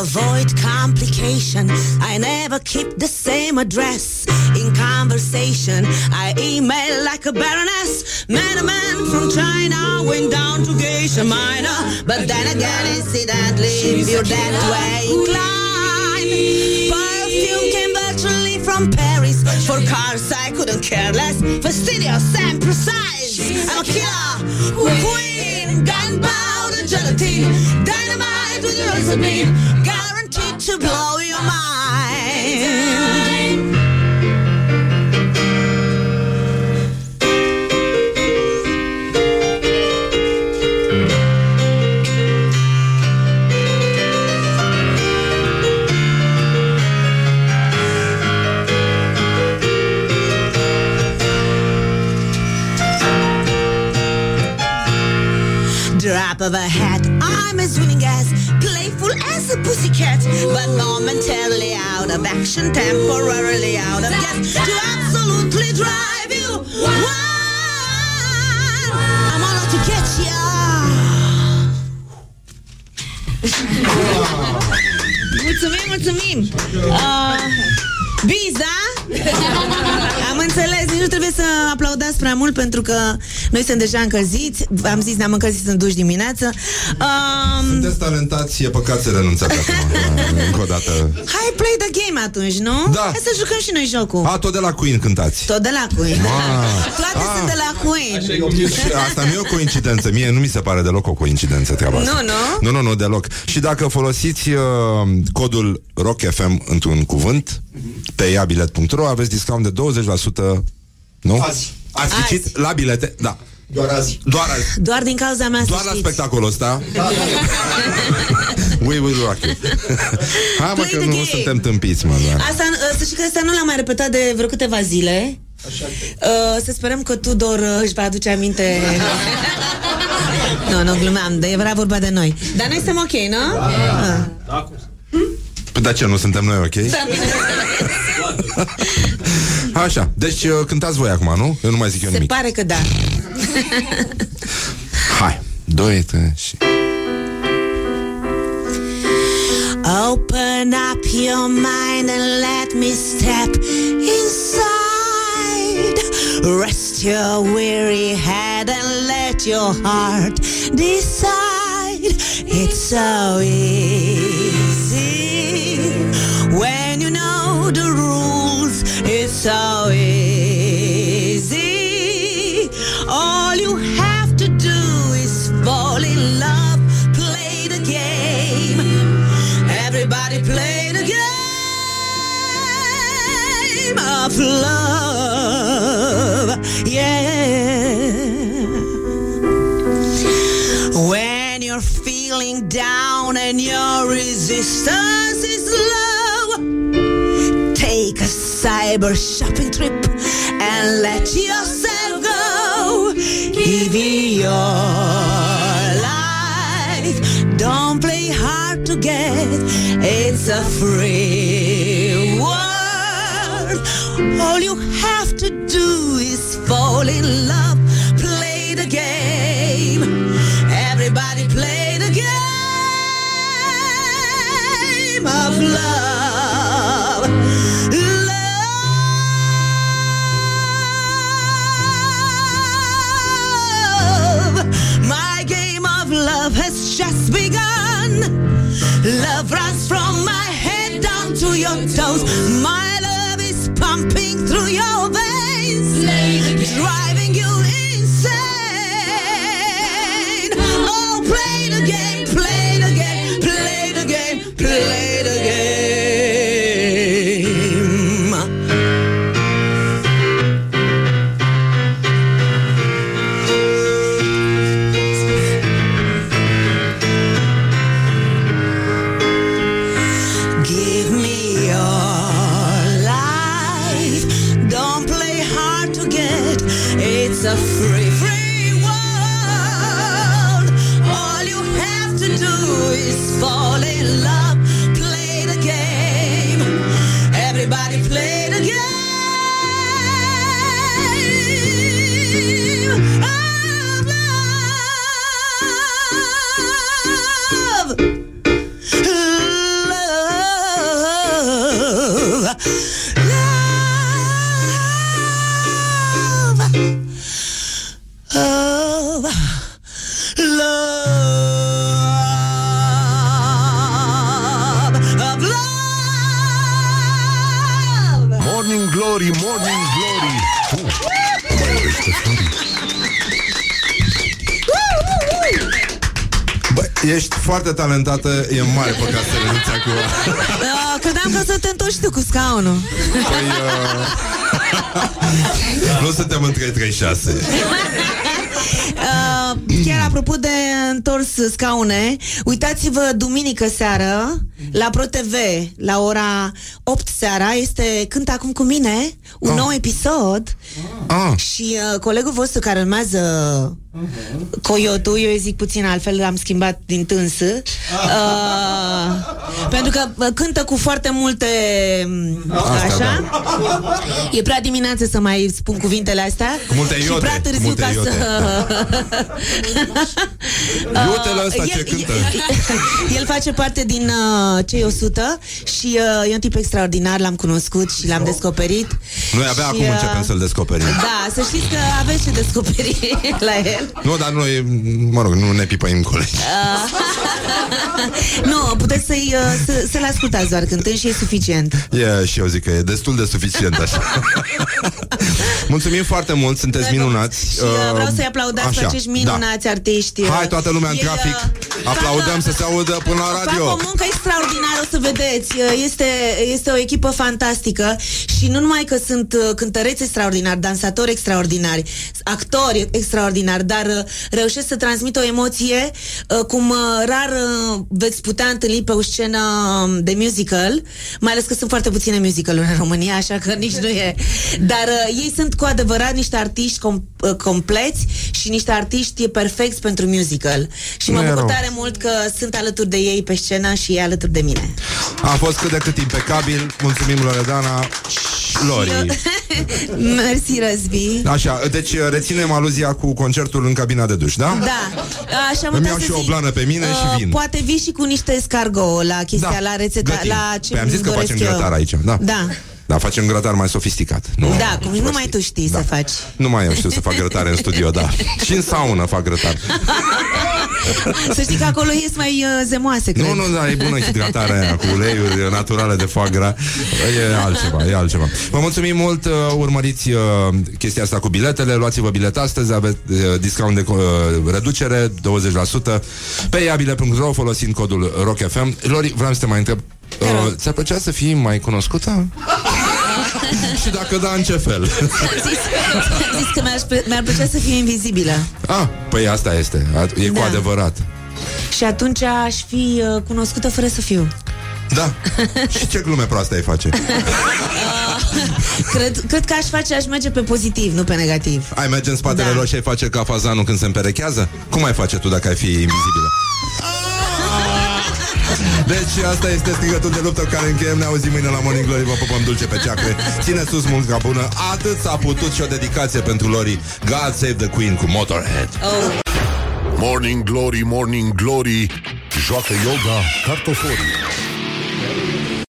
Avoid complication, I never keep the same address. In conversation, I email like a baroness. Met a man from China, went down to Geisha Minor. But then again, incidentally, you're that way inclined. From Paris. For cars, I couldn't care less. Fastidious and precise. I'm a killer, queen, gunpowder gelatine, dynamite with razor beam, guaranteed to blow your mind. Of a hat. I'm as winning as, playful as a pussycat, but momentarily out of action, temporarily out of gas, to absolutely drive you wild. I'm all out to get ya. mulțumim, mulțumim. Uh, Biza? Am înțeles, nici nu trebuie să aplaudați prea mult pentru că noi suntem deja încălziți. Am zis, ne-am încălzit în duș dimineață. Um, Sunteți talentați, e păcat să renunțați acum. Da, Încă o dată. hai, play the game atunci, nu? Da. Hai să jucăm și noi jocul. A, tot de la Queen cântați. Tot de la Queen. Ah. Toate Ah. sunt de la Queen. Și asta nu e o coincidență Mie nu mi se pare deloc o coincidență treaba asta Nu, nu? Nu, nu, nu, deloc Și dacă folosiți uh, codul ROCKFM într-un cuvânt Pe iabilet.ro aveți discount de 20% Nu? Azi. Ați Azi. ghicit? La bilete, da Doar azi. Doar, azi. Doar din cauza mea Doar să la știți. spectacolul ăsta We will rock you Hai mă Play că the nu game. suntem tâmpiți mă da. Asta, uh, să știi că asta nu l-am mai repetat de vreo câteva zile. Uh, să sperăm că Tudor uh, își va aduce aminte Nu, nu glumeam, de era vorba de noi Dar noi suntem ok, nu? Ah. Păi de ce nu suntem noi ok? Da, bine. Așa, deci uh, cântați voi acum, nu? Eu nu mai zic eu Se nimic pare că da Hai, doi, trei și... Open up your mind and let me step inside. Rest your weary head and let your heart decide. It's so easy so easy. All you have to do is fall in love, play the game. Everybody play the game of love. Yeah. When you're feeling down and your resistance cyber shopping trip and let yourself go. Give it your life. Don't play hard to get. It's a free world. All you have to do is fall in love. Toes. My foarte talentată E mare păcat să renunți acum Uh, credeam că să te întorci tu cu scaunul. Păi, uh... Nu suntem în 336 Uh, chiar apropo de întors scaune, uitați-vă duminică seară la ProTV, la ora 8 seara, este Cânt acum cu mine, un Ah. nou episod Ah, și uh, colegul vostru care urmează Coyotul, eu îi zic puțin altfel, l-am schimbat din tâns. Uh, pentru că uh, cântă cu foarte multe m, Astea, așa. E prea dimineață să mai spun cuvintele astea. Cu multe și iote, prea cu târziu multe ca iote. să Iotele ăsta ce el, cântă. El, el face parte din uh, cei 100 și uh, e un tip extraordinar, l-am cunoscut și l-am descoperit. Noi abia Și, acum uh, începem să-l descoperim. Da, să știți că aveți ce descoperi la el. Nu, dar noi, mă rog, nu ne pipăim colegi. nu, puteți să-i, uh, să, să-l ascultați doar cântând și e suficient. E, și eu zic că e destul de suficient așa. Mulțumim foarte mult, sunteți minunați. Și uh, vreau să-i aplaudați Așa, pe acești minunați artiști. Da. Hai, toată lumea în Ei, trafic. uh, Aplaudăm fac- să se audă până la radio. Fac o muncă extraordinară, o să vedeți. Este, este o echipă fantastică și nu numai că sunt uh, cântăreți extraordinari, dansatori extraordinari, actori extraordinari, dar uh, reușesc să transmită o emoție uh, cum uh, rar uh, veți putea întâlni pe o scenă um, de musical, mai ales că sunt foarte puține musicaluri în România, așa că nici nu e. Dar uh, ei sunt cu adevărat niște artiști com- uh, compleți și niște artiști perfecți pentru musical. Și mă Nu e bucur rău. tare mult că sunt alături de ei pe scenă și ei alături de mine. A fost cât de cât impecabil. Mulțumim, Loredana. Lori. Mersi, Răzbi. Așa, deci reținem aluzia cu concertul în cabina de duș, da? Da, așa am Îmi uitat iau să și o zic. blană pe mine și vin. Poate vii și cu niște escargot la chestia, Da, la rețeta, gătim. la ce Păi am zis că doresc facem eu. grătar aici, da. Da. Da, facem grătar mai sofisticat. Nu, Da, cum numai tu știi Da. să faci. Nu mai eu știu să fac grătare în studio, da. Și în saună fac grătar. Să știi că acolo ies mai uh, zemoase, cred. Nu, nu, da, e bună hidratarea aia cu uleiuri naturale de foie gras. E altceva, e altceva. Vă mulțumim mult, uh, urmăriți uh, chestia asta cu biletele, luați-vă bilet astăzi, aveți uh, discount de uh, reducere, 20%, pe iabile.ro folosind codul ROCKFM. Lori, vreau să te mai întreb, uh, ți-ar plăcea să fii mai cunoscută? Și dacă da, în ce fel? Zis, zis că mi-aș, plă- mi-ar plăcea să fiu invizibilă. Ah, păi asta este, e cu Da. adevărat. Și atunci aș fi uh, cunoscută fără să fiu. Da. Și ce glume proaste ai face? Cred, cred că aș face, aș merge pe pozitiv, nu pe negativ. Ai merge în spatele Da. lor și ai face ca fazanul când se împerechează? Cum ai face tu dacă ai fi invizibilă? Deci asta este strigătul de luptă cu care încheiem. Ne auzim mâine la Morning Glory. Vă pupăm dulce pe ceacre. Ține sus munca bună. Atât s-a putut și o dedicație pentru Lori. God Save the Queen cu Motorhead. Morning Glory, Morning Glory. Joacă yoga cartoforii